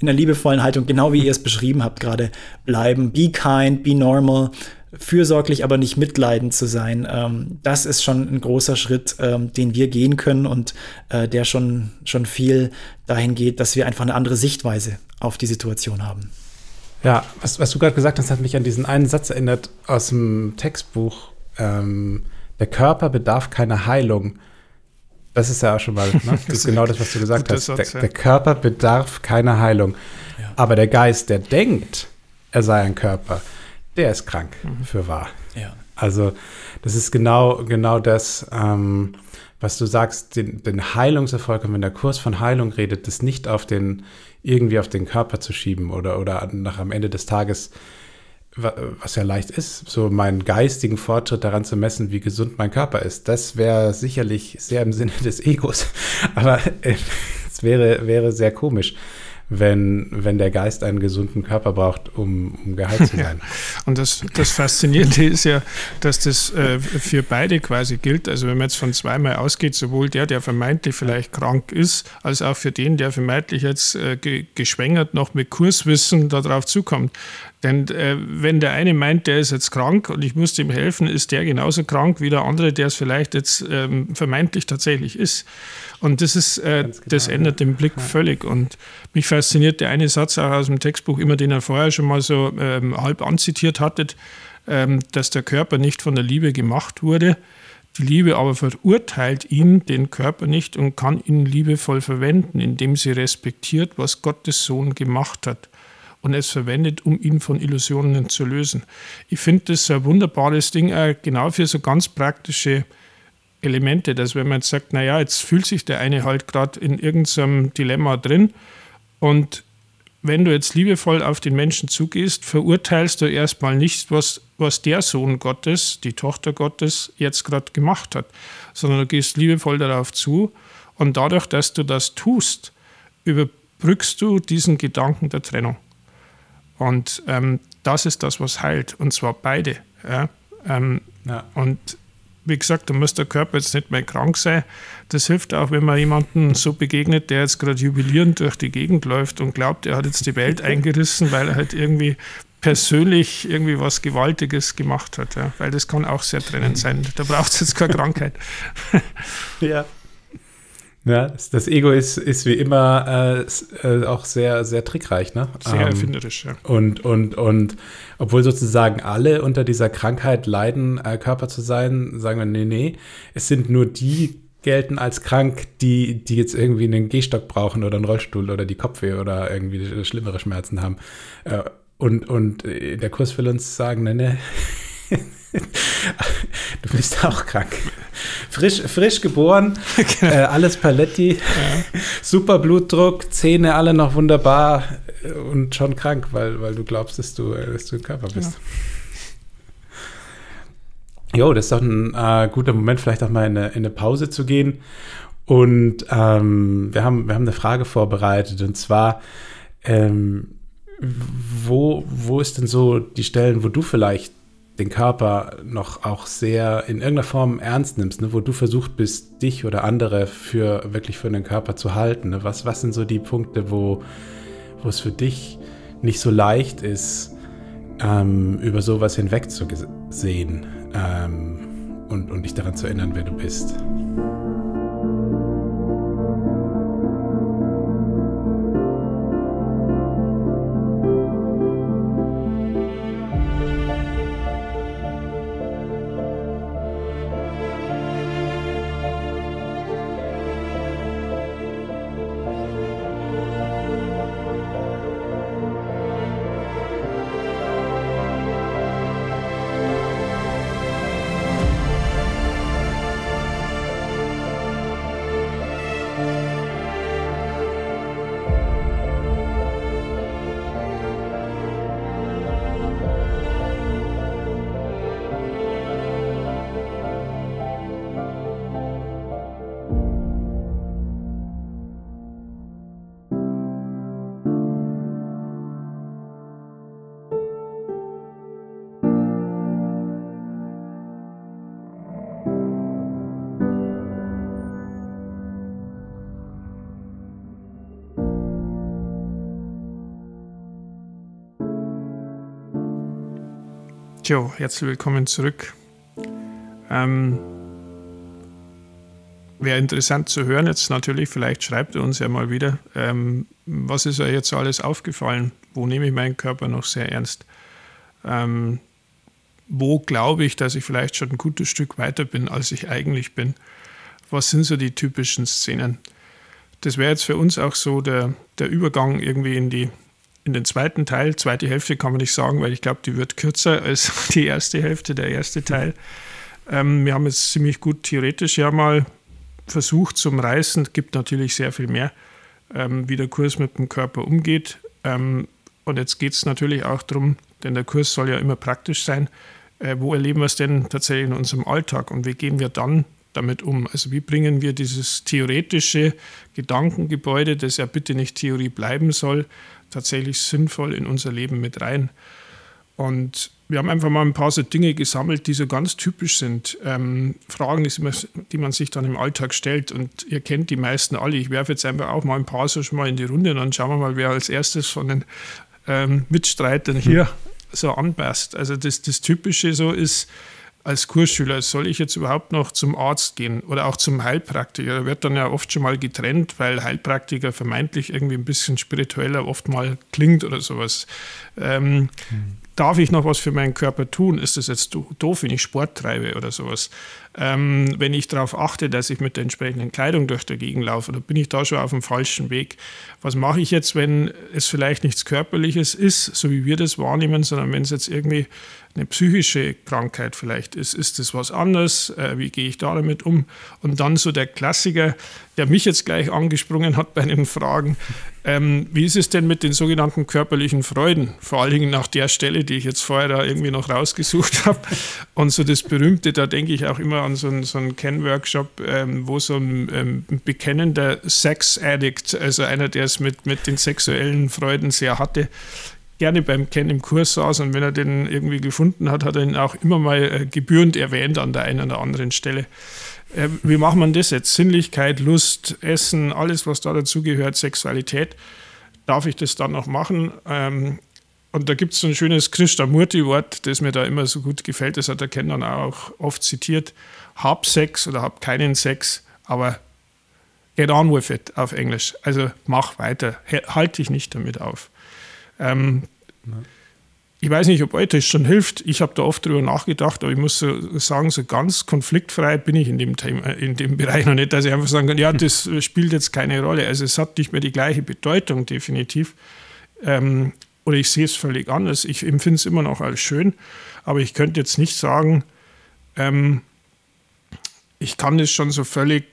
in der liebevollen Haltung, genau wie ihr es beschrieben habt, gerade bleiben. Be kind, be normal, fürsorglich, aber nicht mitleidend zu sein. Ähm, das ist schon ein großer Schritt, ähm, den wir gehen können und äh, der schon, schon viel dahin geht, dass wir einfach eine andere Sichtweise auf die Situation haben. Ja, was, was du gerade gesagt hast, hat mich an diesen einen Satz erinnert aus dem Textbuch. Ähm, der Körper bedarf keiner Heilung. Das ist ja auch schon mal ne? [laughs] das ist genau das, was du gesagt hast. Der, der, Körper bedarf keiner Heilung. Ja. Aber der Geist, der denkt, er sei ein Körper, der ist krank mhm. für wahr. Ja. Also das ist genau, genau das, ähm, was du sagst, den, den Heilungserfolg, und wenn der Kurs von Heilung redet, das nicht auf den, irgendwie auf den Körper zu schieben oder, oder nach am Ende des Tages, was ja leicht ist, so meinen geistigen Fortschritt daran zu messen, wie gesund mein Körper ist. Das wäre sicherlich sehr im Sinne des Egos, [laughs] aber äh, es wäre, wäre sehr komisch wenn, wenn der Geist einen gesunden Körper braucht, um, um geheilt zu sein. [laughs] und das, das Faszinierende ist ja, dass das äh, für beide quasi gilt. Also wenn man jetzt von zweimal ausgeht, sowohl der, der vermeintlich vielleicht krank ist, als auch für den, der vermeintlich jetzt äh, ge geschwängert noch mit Kurswissen darauf zukommt. Denn äh, wenn der eine meint, der ist jetzt krank und ich muss ihm helfen, ist der genauso krank wie der andere, der es vielleicht jetzt ähm, vermeintlich tatsächlich ist. Und das ist, äh, genau, das ändert den Blick ja. völlig. Und mich fasziniert der eine Satz auch aus dem Textbuch immer, den er vorher schon mal so ähm, halb anzitiert hattet, ähm, dass der Körper nicht von der Liebe gemacht wurde. Die Liebe aber verurteilt ihn, den Körper nicht, und kann ihn liebevoll verwenden, indem sie respektiert, was Gottes Sohn gemacht hat und es verwendet, um ihn von Illusionen zu lösen. Ich finde das ein wunderbares Ding, äh, genau für so ganz praktische Elemente, dass wenn man jetzt sagt, naja, jetzt fühlt sich der eine halt gerade in irgendeinem Dilemma drin und wenn du jetzt liebevoll auf den Menschen zugehst, verurteilst du erstmal nicht, was, was der Sohn Gottes, die Tochter Gottes jetzt gerade gemacht hat, sondern du gehst liebevoll darauf zu und dadurch, dass du das tust, überbrückst du diesen Gedanken der Trennung. Und ähm, das ist das, was heilt. Und zwar beide. Ja? Ähm, ja. Und wie gesagt, da muss der Körper jetzt nicht mehr krank sein. Das hilft auch, wenn man jemanden so begegnet, der jetzt gerade jubilierend durch die Gegend läuft und glaubt, er hat jetzt die Welt [laughs] eingerissen, weil er halt irgendwie persönlich irgendwie was Gewaltiges gemacht hat. Ja? Weil das kann auch sehr trennend sein. Da braucht es jetzt keine Krankheit. [laughs] ja. Ja, das Ego ist, ist wie immer äh, äh, auch sehr, sehr trickreich, ne? Sehr ähm, erfinderisch, ja. Und, und, und obwohl sozusagen alle unter dieser Krankheit leiden, äh, Körper zu sein, sagen wir, nee, nee, es sind nur die gelten als krank, die, die jetzt irgendwie einen Gehstock brauchen oder einen Rollstuhl oder die Kopfweh oder irgendwie schlimmere Schmerzen haben. Äh, und, und der Kurs will uns sagen, nee, nee, [laughs] du bist auch krank. Frisch, frisch geboren, [laughs] genau. äh, alles Paletti, ja. super Blutdruck, Zähne alle noch wunderbar äh, und schon krank, weil, weil du glaubst, dass du, äh, dass du im Körper bist. Jo, das ist doch ein äh, guter Moment, vielleicht auch mal in eine, in eine Pause zu gehen. Und ähm, wir, haben, wir haben eine Frage vorbereitet und zwar, ähm, wo, wo ist denn so die Stellen, wo du vielleicht den Körper noch auch sehr in irgendeiner Form ernst nimmst, ne, wo du versucht bist, dich oder andere für wirklich für den Körper zu halten. Ne? Was, was sind so die Punkte, wo, wo es für dich nicht so leicht ist, ähm, über sowas hinwegzusehen ähm, und, und dich daran zu erinnern, wer du bist? Joe, herzlich willkommen zurück. Ähm, Wäre interessant zu hören jetzt natürlich, vielleicht schreibt er uns ja mal wieder, ähm, was ist euch jetzt alles aufgefallen? Wo nehme ich meinen Körper noch sehr ernst? Ähm, wo glaube ich, dass ich vielleicht schon ein gutes Stück weiter bin, als ich eigentlich bin? Was sind so die typischen Szenen? Das wäre jetzt für uns auch so der, der Übergang irgendwie in, die, in den zweiten Teil. Zweite Hälfte kann man nicht sagen, weil ich glaube, die wird kürzer als [laughs] die erste Hälfte, der erste Teil. Ähm, wir haben jetzt ziemlich gut theoretisch ja mal versucht zum Reißen. Gibt natürlich sehr viel mehr, ähm, wie der Kurs mit dem Körper umgeht. Ähm, und jetzt geht es natürlich auch darum, denn der Kurs soll ja immer praktisch sein. Äh, wo erleben wir es denn tatsächlich in unserem Alltag und wie gehen wir dann damit um? Also wie bringen wir dieses theoretische Gedankengebäude, das ja bitte nicht Theorie bleiben soll, tatsächlich sinnvoll in unser Leben mit rein? Und wir haben einfach mal ein paar so Dinge gesammelt, die so ganz typisch sind. Ähm, Fragen, die man sich dann im Alltag stellt. Und ihr kennt die meisten alle. Ich werfe jetzt einfach auch mal ein paar so schon mal in die Runde und dann schauen wir mal, wer als erstes von den ähm, Mitstreitern hier so anpasst. Also das, das Typische so ist, als Kursschüler, soll ich jetzt überhaupt noch zum Arzt gehen oder auch zum Heilpraktiker? Da wird dann ja oft schon mal getrennt, weil Heilpraktiker vermeintlich irgendwie ein bisschen spiritueller oft mal klingt oder sowas. Ähm, mhm darf ich noch was für meinen Körper tun? Ist das jetzt doof, wenn ich Sport treibe oder sowas? Ähm, wenn ich darauf achte, dass ich mit der entsprechenden Kleidung durch die Gegend laufe, oder bin ich da schon auf dem falschen Weg? Was mache ich jetzt, wenn es vielleicht nichts Körperliches ist, so wie wir das wahrnehmen, sondern wenn es jetzt irgendwie eine psychische Krankheit vielleicht ist? Ist das was anderes? Äh, wie gehe ich da damit um? Und dann so der Klassiker, der mich jetzt gleich angesprungen hat bei den Fragen, ähm, wie ist es denn mit den sogenannten körperlichen Freuden? Vor allen Dingen nach der Stelle, die ich jetzt vorher da irgendwie noch rausgesucht [laughs] habe. Und so das Berühmte, da denke ich auch immer an so einen, so einen Ken-Workshop, ähm, wo so ein ähm, bekennender Sex-Addict, also einer, der es mit, mit den sexuellen Freuden sehr hatte, gerne beim Ken im Kurs saß und wenn er den irgendwie gefunden hat, hat er ihn auch immer mal äh, gebührend erwähnt an der einen oder anderen Stelle. Äh, wie macht man das jetzt? Sinnlichkeit, Lust, Essen, alles, was da dazugehört, Sexualität. Darf ich das dann noch machen? Ähm, und da gibt es so ein schönes Krishnamurti-Wort, das mir da immer so gut gefällt. Das hat der Ken dann auch oft zitiert. Hab Sex oder hab keinen Sex, aber get on with it auf Englisch. Also mach weiter. Halte dich nicht damit auf. Ähm, ich weiß nicht, ob euch das schon hilft. Ich habe da oft drüber nachgedacht, aber ich muss so sagen, so ganz konfliktfrei bin ich in dem, Thema, in dem Bereich noch nicht, dass ich einfach sagen kann, ja, das spielt jetzt keine Rolle. Also es hat nicht mehr die gleiche Bedeutung, definitiv. Ähm, oder ich sehe es völlig anders. Ich empfinde es immer noch als schön, aber ich könnte jetzt nicht sagen, ähm, ich kann das schon so völlig,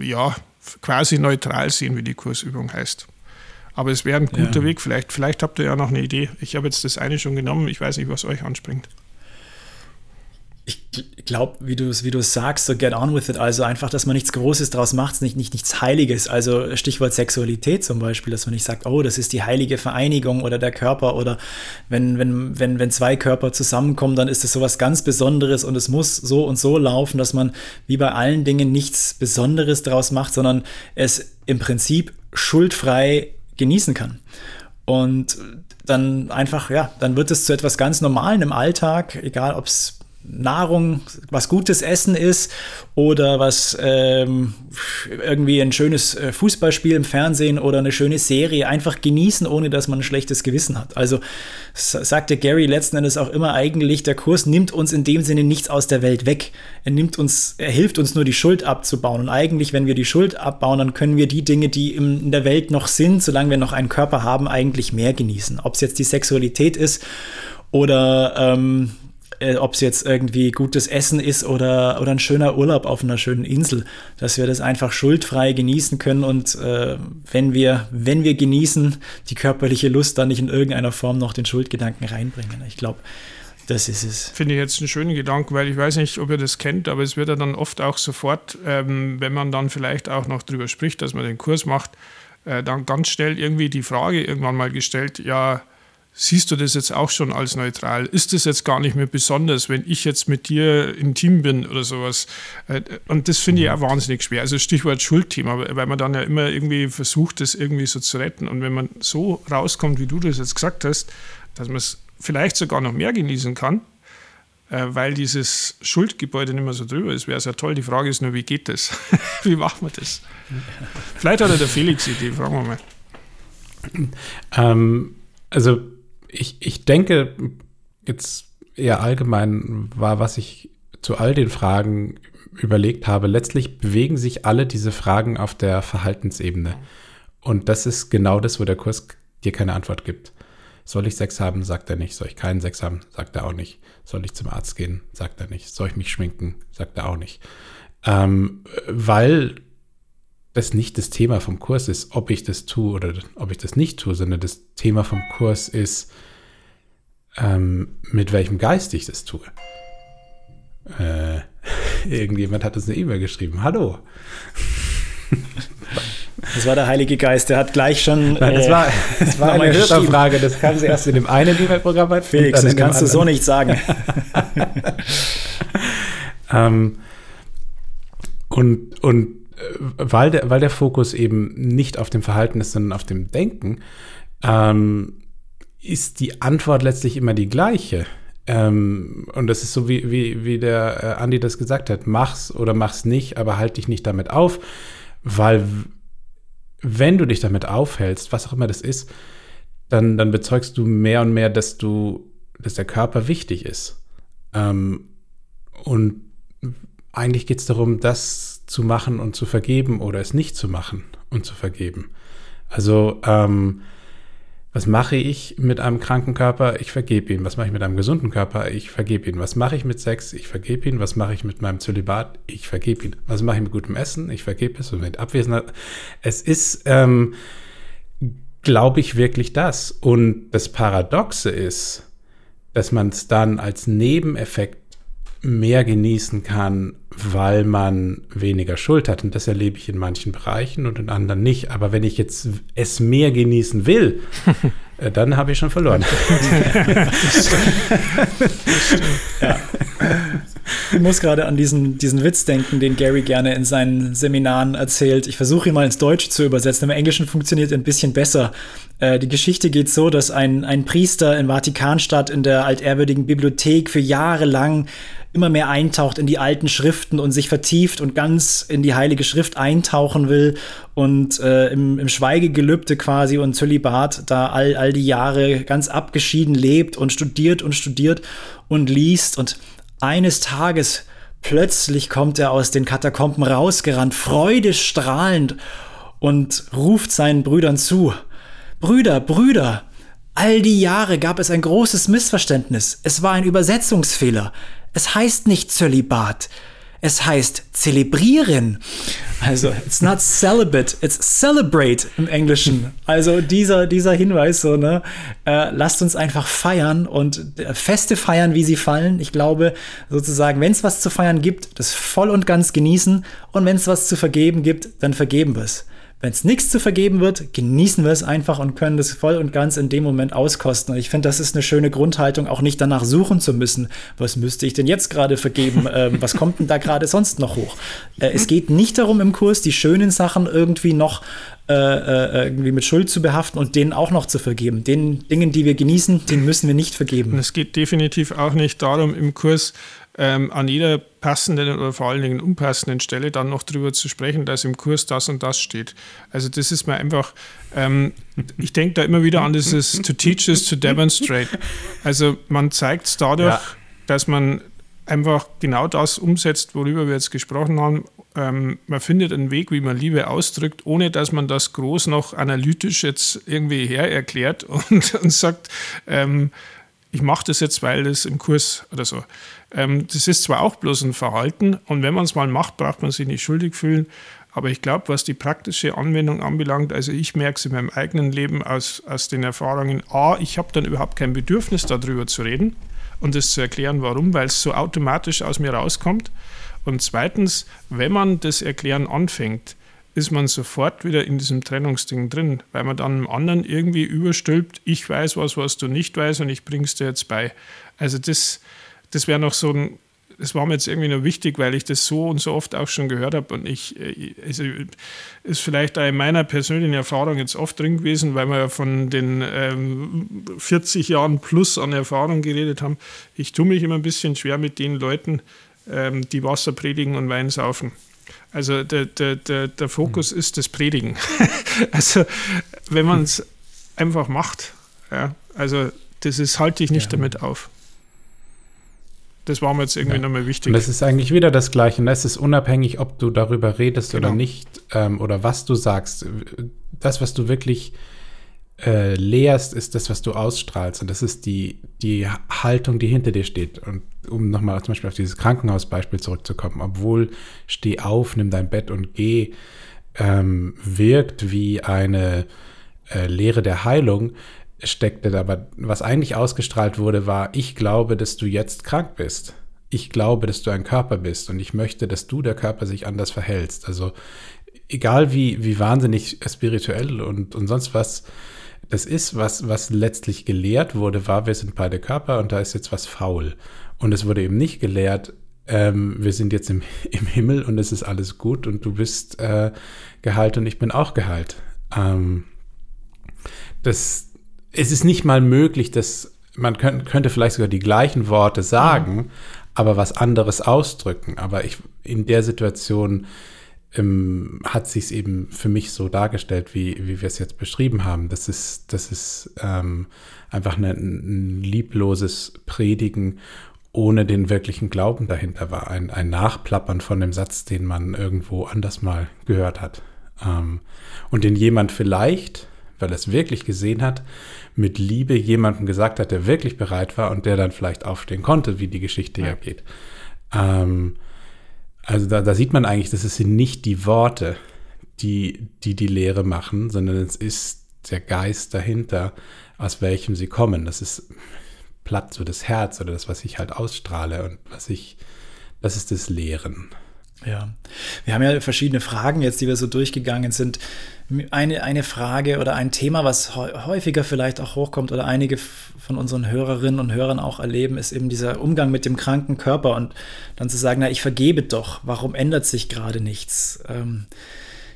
ja, quasi neutral sehen, wie die Kursübung heißt. Aber es wäre ein guter ja. Weg. Vielleicht, vielleicht habt ihr ja noch eine Idee. Ich habe jetzt das eine schon genommen. Ich weiß nicht, was euch anspringt. Ich glaube, wie du es wie sagst, so get on with it. Also einfach, dass man nichts Großes draus macht, nicht, nicht nichts Heiliges. Also Stichwort Sexualität zum Beispiel, dass man nicht sagt, oh, das ist die heilige Vereinigung oder der Körper oder wenn, wenn, wenn, wenn zwei Körper zusammenkommen, dann ist das sowas ganz Besonderes und es muss so und so laufen, dass man wie bei allen Dingen nichts Besonderes draus macht, sondern es im Prinzip schuldfrei genießen kann. Und dann einfach, ja, dann wird es zu etwas ganz Normalen im Alltag, egal ob es Nahrung, was gutes Essen ist oder was ähm, irgendwie ein schönes äh, Fußballspiel im Fernsehen oder eine schöne Serie einfach genießen, ohne dass man ein schlechtes Gewissen hat. Also sagte Gary letzten Endes auch immer eigentlich, der Kurs nimmt uns in dem Sinne nichts aus der Welt weg. Er nimmt uns, er hilft uns nur die Schuld abzubauen. Und eigentlich, wenn wir die Schuld abbauen, dann können wir die Dinge, die in der Welt noch sind, solange wir noch einen Körper haben, eigentlich mehr genießen. Ob es jetzt die Sexualität ist oder ähm, äh, ob es jetzt irgendwie gutes Essen ist oder, oder ein schöner Urlaub auf einer schönen Insel, dass wir das einfach schuldfrei genießen können und äh, wenn wir, wenn wir genießen, die körperliche Lust dann nicht in irgendeiner Form noch den Schuldgedanken reinbringen. Ich glaube, das ist es. Finde ich jetzt einen schönen Gedanken, weil ich weiß nicht, ob ihr das kennt, aber es wird ja dann oft auch sofort, ähm, wenn man dann vielleicht auch noch drüber spricht, dass man den Kurs macht, äh, dann ganz schnell irgendwie die Frage irgendwann mal gestellt, ja, Siehst du das jetzt auch schon als neutral? Ist das jetzt gar nicht mehr besonders, wenn ich jetzt mit dir intim bin oder sowas? Äh, und das finde ich auch wahnsinnig schwer. Also Stichwort Schuldthema, weil man dann ja immer irgendwie versucht, das irgendwie so zu retten. Und wenn man so rauskommt, wie du das jetzt gesagt hast, dass man es vielleicht sogar noch mehr genießen kann, äh, weil dieses Schuldgebäude nicht mehr so drüber ist, wäre es ja toll. Die Frage ist nur, wie geht das? [laughs] wie macht man das? Vielleicht hat er der Felix Idee, fragen wir mal. Ähm, also ich, ich denke, jetzt eher allgemein war, was ich zu all den Fragen überlegt habe, letztlich bewegen sich alle diese Fragen auf der Verhaltensebene. Und das ist genau das, wo der Kurs dir keine Antwort gibt. Soll ich Sex haben, sagt er nicht. Soll ich keinen Sex haben, sagt er auch nicht. Soll ich zum Arzt gehen, sagt er nicht. Soll ich mich schminken, sagt er auch nicht. Ähm, weil das nicht das Thema vom Kurs ist, ob ich das tue oder ob ich das nicht tue, sondern das Thema vom Kurs ist, ähm, mit welchem Geist ich das tue. Äh, [laughs] irgendjemand hat uns eine E-Mail geschrieben. Hallo. Das war der Heilige Geist, der hat gleich schon. Nein, das äh, war, [laughs] das war eine Hörerfrage, das kam sie erst in dem einen E-Mail-Programm. Felix, das kannst du so nicht sagen. [laughs] ähm, und und weil, der, weil der Fokus eben nicht auf dem Verhalten ist, sondern auf dem Denken, ähm, ist die Antwort letztlich immer die gleiche. Ähm, und das ist so, wie, wie, wie der äh, Andi das gesagt hat: mach's oder mach's nicht, aber halt dich nicht damit auf, weil wenn du dich damit aufhältst, was auch immer das ist, dann, dann bezeugst du mehr und mehr, dass du, dass der Körper wichtig ist. Ähm, und eigentlich geht es darum, das zu machen und zu vergeben oder es nicht zu machen und zu vergeben. Also ähm, was mache ich mit einem kranken Körper? Ich vergebe ihn. Was mache ich mit einem gesunden Körper? Ich vergebe ihn. Was mache ich mit Sex? Ich vergebe ihn. Was mache ich mit meinem Zölibat? Ich vergebe ihn. Was mache ich mit gutem Essen? Ich vergebe es. Und mit Abwesenheit. Es ist, ähm, glaube ich, wirklich das. Und das Paradoxe ist, dass man es dann als Nebeneffekt mehr genießen kann, weil man weniger Schuld hat. Und das erlebe ich in manchen Bereichen und in anderen nicht. Aber wenn ich jetzt es mehr genießen will, [laughs] äh, dann habe ich schon verloren. ja. Ich muss gerade an diesen, diesen Witz denken, den Gary gerne in seinen Seminaren erzählt. Ich versuche ihn mal ins Deutsche zu übersetzen. Im Englischen funktioniert ein bisschen besser. Äh, die Geschichte geht so, dass ein, ein Priester in Vatikanstadt in der altehrwürdigen Bibliothek für Jahre lang immer mehr eintaucht in die alten Schriften und sich vertieft und ganz in die Heilige Schrift eintauchen will und äh, im, im Schweigegelübde quasi und Zölibat da all, all die Jahre ganz abgeschieden lebt und studiert und studiert und liest und eines Tages plötzlich kommt er aus den Katakomben rausgerannt, freudestrahlend und ruft seinen Brüdern zu. Brüder, Brüder, all die Jahre gab es ein großes Missverständnis. Es war ein Übersetzungsfehler. Es heißt nicht Zölibat. Es heißt zelebrieren. Also, it's not celibate, it's celebrate im Englischen. Also dieser, dieser Hinweis, so, ne, äh, lasst uns einfach feiern und äh, Feste feiern, wie sie fallen. Ich glaube, sozusagen, wenn es was zu feiern gibt, das voll und ganz genießen und wenn es was zu vergeben gibt, dann vergeben wir es. Wenn es nichts zu vergeben wird, genießen wir es einfach und können das voll und ganz in dem Moment auskosten. Und ich finde, das ist eine schöne Grundhaltung, auch nicht danach suchen zu müssen, was müsste ich denn jetzt gerade vergeben, [laughs] ähm, was kommt denn da gerade sonst noch hoch. Äh, es geht nicht darum im Kurs, die schönen Sachen irgendwie noch äh, äh, irgendwie mit Schuld zu behaften und denen auch noch zu vergeben. Den Dingen, die wir genießen, denen müssen wir nicht vergeben. Und es geht definitiv auch nicht darum, im Kurs ähm, an jeder passenden oder vor allen Dingen unpassenden Stelle dann noch darüber zu sprechen, dass im Kurs das und das steht. Also das ist mir einfach, ähm, ich denke da immer wieder an dieses to teach is to demonstrate. Also man zeigt es dadurch, ja. dass man einfach genau das umsetzt, worüber wir jetzt gesprochen haben. Ähm, man findet einen Weg, wie man Liebe ausdrückt, ohne dass man das groß noch analytisch jetzt irgendwie her erklärt [laughs] und, und sagt, ähm, ich mache das jetzt, weil das im Kurs oder so. Ähm, das ist zwar auch bloß ein Verhalten und wenn man es mal macht, braucht man sich nicht schuldig fühlen. Aber ich glaube, was die praktische Anwendung anbelangt, also ich merke es in meinem eigenen Leben aus, aus den Erfahrungen, a, ich habe dann überhaupt kein Bedürfnis darüber zu reden und das zu erklären, warum, weil es so automatisch aus mir rauskommt. Und zweitens, wenn man das Erklären anfängt, ist man sofort wieder in diesem Trennungsding drin, weil man dann einem anderen irgendwie überstülpt, ich weiß was, was du nicht weißt und ich bring's dir jetzt bei. Also das, das wäre noch so ein, das war mir jetzt irgendwie nur wichtig, weil ich das so und so oft auch schon gehört habe und ich, äh, also ist vielleicht auch in meiner persönlichen Erfahrung jetzt oft drin gewesen, weil wir ja von den ähm, 40 Jahren plus an Erfahrung geredet haben. Ich tue mich immer ein bisschen schwer mit den Leuten, ähm, die Wasser predigen und Wein saufen. Also der, der, der, der Fokus mhm. ist das Predigen. [laughs] also wenn man es einfach macht, ja, also das ist, halte ich nicht ja. damit auf. Das war mir jetzt irgendwie ja. nochmal wichtig. Und das ist eigentlich wieder das Gleiche. Das ist unabhängig, ob du darüber redest genau. oder nicht ähm, oder was du sagst. Das, was du wirklich äh, lehrst, ist das, was du ausstrahlst. Und das ist die, die Haltung, die hinter dir steht. Und um nochmal zum Beispiel auf dieses Krankenhausbeispiel zurückzukommen, obwohl steh auf, nimm dein Bett und geh, ähm, wirkt wie eine äh, Lehre der Heilung, steckte aber, was eigentlich ausgestrahlt wurde, war, ich glaube, dass du jetzt krank bist. Ich glaube, dass du ein Körper bist und ich möchte, dass du der Körper sich anders verhältst. Also egal wie, wie wahnsinnig spirituell und, und sonst was das ist, was, was letztlich gelehrt wurde, war, wir sind beide Körper und da ist jetzt was faul. Und es wurde eben nicht gelehrt, ähm, wir sind jetzt im, [laughs] im Himmel und es ist alles gut und du bist äh, geheilt und ich bin auch geheilt. Ähm, das, es ist nicht mal möglich, dass man könnt, könnte vielleicht sogar die gleichen Worte sagen, mhm. aber was anderes ausdrücken. Aber ich in der Situation ähm, hat sich es eben für mich so dargestellt, wie, wie wir es jetzt beschrieben haben. Das ist, das ist ähm, einfach eine, ein liebloses Predigen ohne den wirklichen Glauben dahinter war. Ein, ein Nachplappern von dem Satz, den man irgendwo anders mal gehört hat. Ähm, und den jemand vielleicht, weil er es wirklich gesehen hat, mit Liebe jemandem gesagt hat, der wirklich bereit war und der dann vielleicht aufstehen konnte, wie die Geschichte ja, ja geht. Ähm, also da, da, sieht man eigentlich, dass es sind nicht die Worte, die, die die Lehre machen, sondern es ist der Geist dahinter, aus welchem sie kommen. Das ist platt so das Herz oder das, was ich halt ausstrahle und was ich, das ist das Lehren. Ja, wir haben ja verschiedene Fragen jetzt, die wir so durchgegangen sind. Eine, eine Frage oder ein Thema, was häufiger vielleicht auch hochkommt oder einige von unseren Hörerinnen und Hörern auch erleben, ist eben dieser Umgang mit dem kranken Körper und dann zu sagen, na, ich vergebe doch, warum ändert sich gerade nichts? Ähm,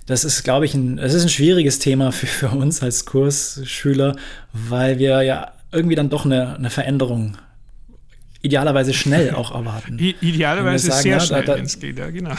das ist, glaube ich, ein, das ist ein schwieriges Thema für, für uns als Kursschüler, weil wir ja irgendwie dann doch eine, eine Veränderung idealerweise schnell auch erwarten. idealerweise sagen, sehr ja, schnell, wenn es geht, ja, genau.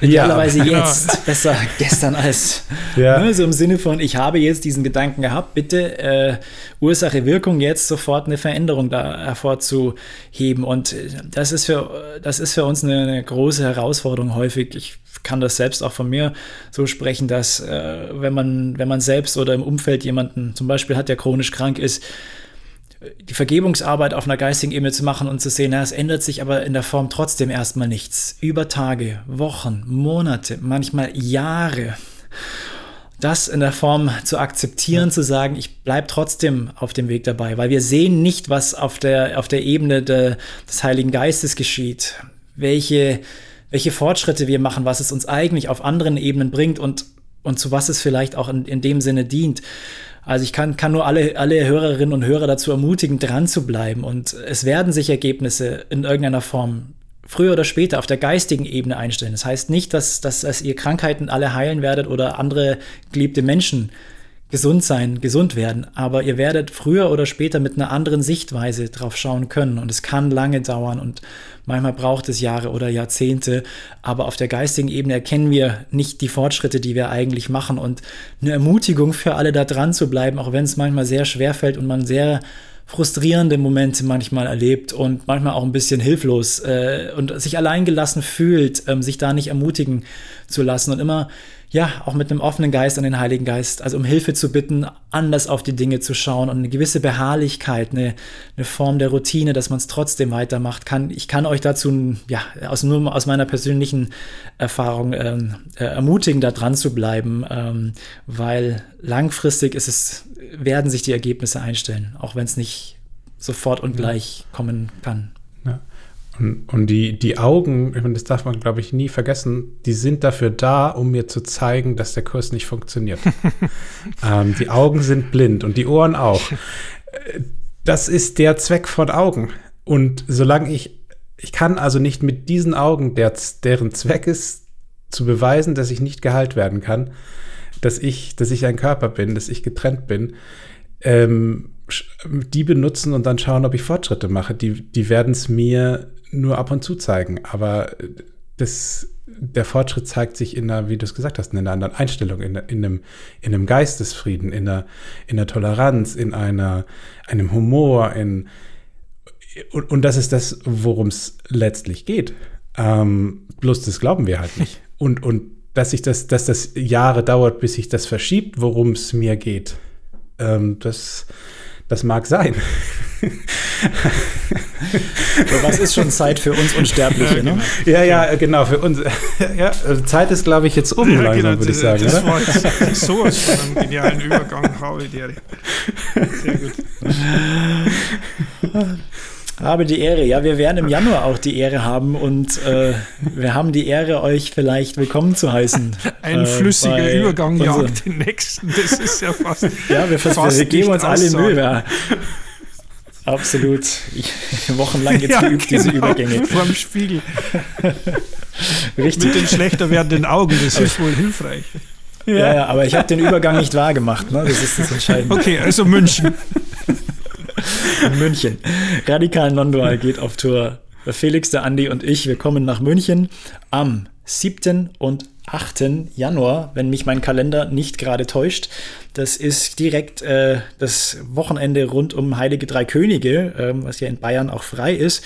Idealerweise ja, jetzt, genau. [laughs] besser gestern als. [laughs] Ja. Ne, so im Sinne von, ich habe jetzt diesen Gedanken gehabt, bitte äh, Ursache, Wirkung, jetzt sofort eine Veränderung da hervorzuheben. Und äh, das ist für, das ist für uns eine, eine große Herausforderung häufig. Ich kann das selbst auch von mir so sprechen, dass äh, wenn man, wenn man selbst oder im Umfeld jemanden zum Beispiel hat, der chronisch krank ist, die Vergebungsarbeit auf einer geistigen Ebene zu machen und zu sehen, na, es ändert sich aber in der Form trotzdem erstmal nichts. Über Tage, Wochen, Monate, manchmal Jahre. Das in der Form zu akzeptieren, ja. zu sagen, ich bleibe trotzdem auf dem Weg dabei, weil wir sehen nicht, was auf der, auf der Ebene de, des Heiligen Geistes geschieht, welche, welche Fortschritte wir machen, was es uns eigentlich auf anderen Ebenen bringt und, und zu was es vielleicht auch in, in dem Sinne dient. Also ich kann, kann nur alle, alle Hörerinnen und Hörer dazu ermutigen, dran zu bleiben. Und es werden sich Ergebnisse in irgendeiner Form früher oder später auf der geistigen Ebene einstellen. Das heißt nicht, dass, dass, dass ihr Krankheiten alle heilen werdet oder andere geliebte Menschen gesund sein, gesund werden, aber ihr werdet früher oder später mit einer anderen Sichtweise drauf schauen können und es kann lange dauern und manchmal braucht es Jahre oder Jahrzehnte, aber auf der geistigen Ebene erkennen wir nicht die Fortschritte, die wir eigentlich machen. Und eine Ermutigung für alle da dran zu bleiben, auch wenn es manchmal sehr schwer fällt und man sehr frustrierende Momente manchmal erlebt und manchmal auch ein bisschen hilflos äh, und sich alleingelassen fühlt, ähm, sich da nicht ermutigen zu lassen und immer ja, auch mit einem offenen Geist an den Heiligen Geist, also um Hilfe zu bitten, anders auf die Dinge zu schauen und eine gewisse Beharrlichkeit, eine, eine Form der Routine, dass man es trotzdem weitermacht kann. Ich kann euch dazu, ja, aus, nur aus meiner persönlichen Erfahrung ähm, äh, ermutigen, da dran zu bleiben, ähm, weil langfristig ist es, werden sich die Ergebnisse einstellen, auch wenn es nicht sofort und gleich kommen kann. Und, und die, die Augen, das darf man, glaube ich, nie vergessen, die sind dafür da, um mir zu zeigen, dass der Kurs nicht funktioniert. [laughs] ähm, die Augen sind blind und die Ohren auch. [laughs] Das ist der Zweck von Augen. Und solange ich ich kann also nicht mit diesen Augen, der, deren Zweck ist, zu beweisen, dass ich nicht geheilt werden kann, dass ich, dass ich ein Körper bin, dass ich getrennt bin, ähm, die benutzen und dann schauen, ob ich Fortschritte mache. Die, die werden es mir nur ab und zu zeigen. Aber das, der Fortschritt zeigt sich in einer, wie du es gesagt hast, in einer anderen Einstellung, in, in, einem, in einem Geistesfrieden, in einer, in einer Toleranz, in einer, einem Humor, in, und, und das ist das, worum es letztlich geht. Ähm, bloß das glauben wir halt nicht. [laughs] Und, und dass sich das, dass das Jahre dauert, bis sich das verschiebt, worum es mir geht, ähm, das, das mag sein. so, was ist schon Zeit für uns Unsterbliche, ne? Ja, ja, genau, für uns. [laughs] Ja, also Zeit ist, glaube ich, jetzt um, ja, langsam, genau, würde ich sagen. Das oder? war jetzt sowas von einem genialen Übergang, habe Sehr gut. [laughs] Habe die Ehre. Ja, wir werden im Januar auch die Ehre haben und äh, [laughs] wir haben die Ehre, euch vielleicht willkommen zu heißen. [laughs] Ein äh, flüssiger Übergang jagt den nächsten. Das ist ja fast. Ja, wir, fast wir geben uns alle Mühe. Ja. Absolut. Ich, [laughs] wochenlang jetzt ja, geübt, genau, diese Übergänge. Vor dem Spiegel. Richtig. Mit den schlechter werdenden Augen, das ist wohl hilfreich. Ja, ja aber ich habe den Übergang nicht wahr gemacht. Ne? Das ist das Entscheidende. Okay, also München. München. Radikal Nondual geht auf Tour. Felix, der Andi und ich, wir kommen nach München am 7. und 8. Januar, wenn mich mein Kalender nicht gerade täuscht. Das ist direkt äh, das Wochenende rund um Heilige Drei Könige, ähm, was ja in Bayern auch frei ist.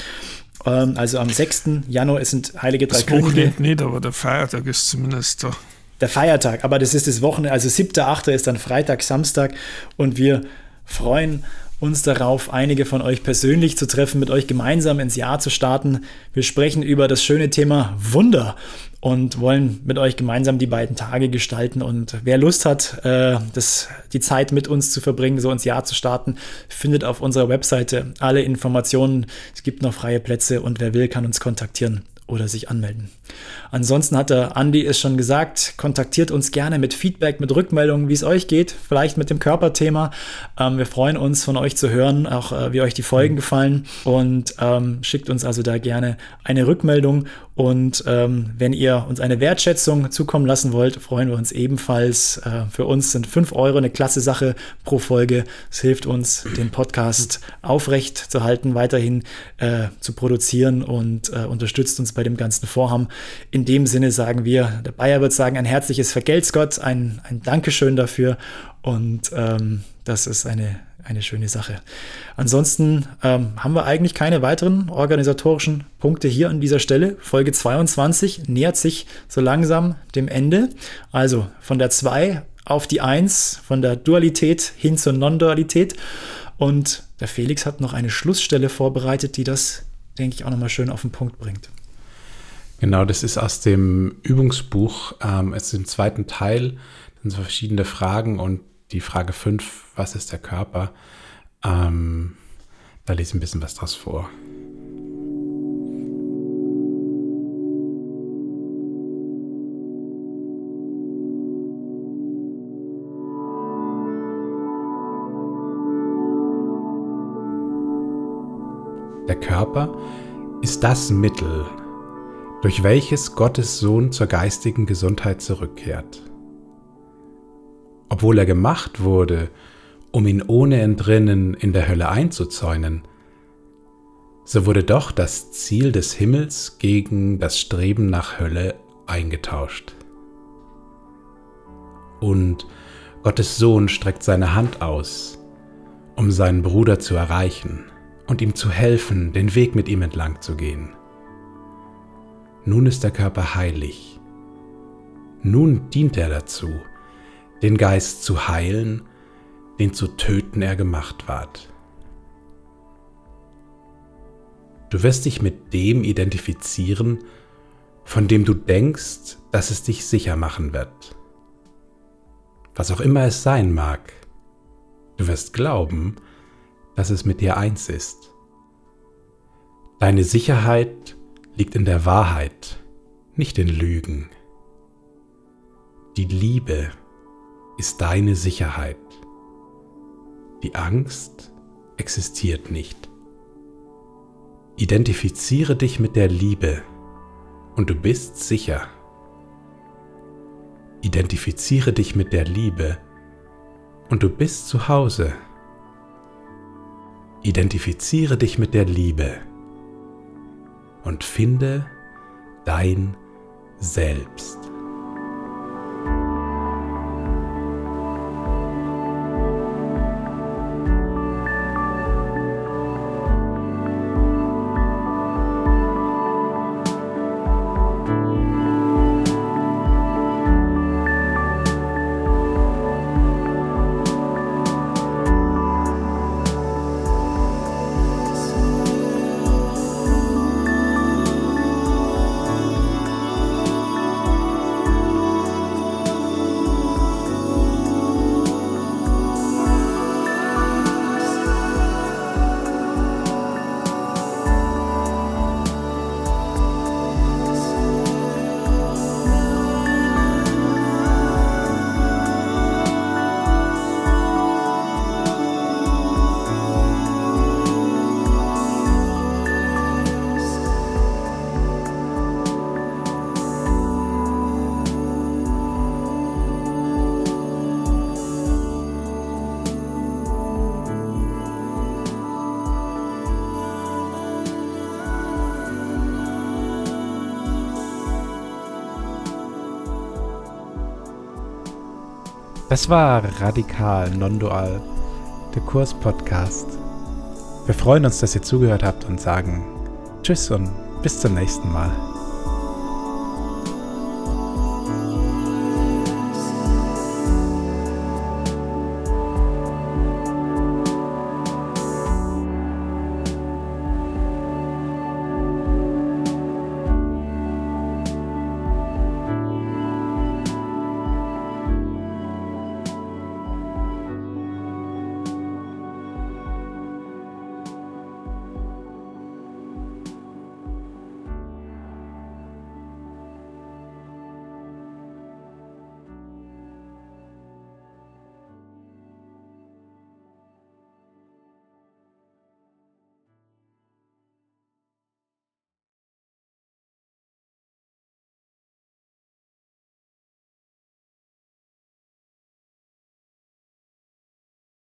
Ähm, also am 6. Januar sind Heilige Drei das Könige. Das Wochenende nicht, aber der Feiertag ist zumindest da. Der Feiertag, aber das ist das Wochenende, also 7. 8. ist dann Freitag, Samstag und wir freuen uns uns darauf, einige von euch persönlich zu treffen, mit euch gemeinsam ins Jahr zu starten. Wir sprechen über das schöne Thema Wunder und wollen mit euch gemeinsam die beiden Tage gestalten. Und wer Lust hat, äh, das, die Zeit mit uns zu verbringen, so ins Jahr zu starten, findet auf unserer Webseite alle Informationen. Es gibt noch freie Plätze und wer will, kann uns kontaktieren oder sich anmelden. Ansonsten hat der Andi es schon gesagt, kontaktiert uns gerne mit Feedback, mit Rückmeldungen, wie es euch geht, vielleicht mit dem Körperthema. Ähm, wir freuen uns von euch zu hören, auch äh, wie euch die Folgen gefallen und ähm, schickt uns also da gerne eine Rückmeldung und ähm, wenn ihr uns eine Wertschätzung zukommen lassen wollt, freuen wir uns ebenfalls. Äh, für uns sind 5 Euro eine klasse Sache pro Folge. Es hilft uns, den Podcast aufrecht zu halten, weiterhin äh, zu produzieren und äh, unterstützt uns bei dem ganzen Vorhaben. In dem Sinne sagen wir, der Bayer wird sagen, ein herzliches Vergelt's Gott, ein, ein Dankeschön dafür. Und ähm, das ist eine eine schöne Sache. Ansonsten ähm, haben wir eigentlich keine weiteren organisatorischen Punkte hier an dieser Stelle. Folge 22 nähert sich so langsam dem Ende. Also von der 2 auf die 1, von der Dualität hin zur Non-Dualität. Und der Felix hat noch eine Schlussstelle vorbereitet, die das, denke ich, auch nochmal schön auf den Punkt bringt. Genau, das ist aus dem Übungsbuch. Ähm, es ist im zweiten Teil. Sind so verschiedene Fragen und die Frage 5, was ist der Körper? Ähm, da lese ich ein bisschen was draus vor. Der Körper ist das Mittel, durch welches Gottes Sohn zur geistigen Gesundheit zurückkehrt obwohl er gemacht wurde, um ihn ohne Entrinnen in der Hölle einzuzäunen, so wurde doch das Ziel des Himmels gegen das Streben nach Hölle eingetauscht. Und Gottes Sohn streckt seine Hand aus, um seinen Bruder zu erreichen und ihm zu helfen, den Weg mit ihm entlang zu gehen. Nun ist der Körper heilig. Nun dient er dazu, den Geist zu heilen, den zu töten er gemacht ward. Du wirst dich mit dem identifizieren, von dem du denkst, dass es dich sicher machen wird. Was auch immer es sein mag, du wirst glauben, dass es mit dir eins ist. Deine Sicherheit liegt in der Wahrheit, nicht in Lügen. Die Liebe ist deine Sicherheit. Die Angst existiert nicht. Identifiziere dich mit der Liebe und du bist sicher. Identifiziere dich mit der Liebe und du bist zu Hause. Identifiziere dich mit der Liebe und finde dein Selbst. Das war Radikal Nondual, der Kurs-Podcast. Wir freuen uns, dass ihr zugehört habt und sagen Tschüss und bis zum nächsten Mal.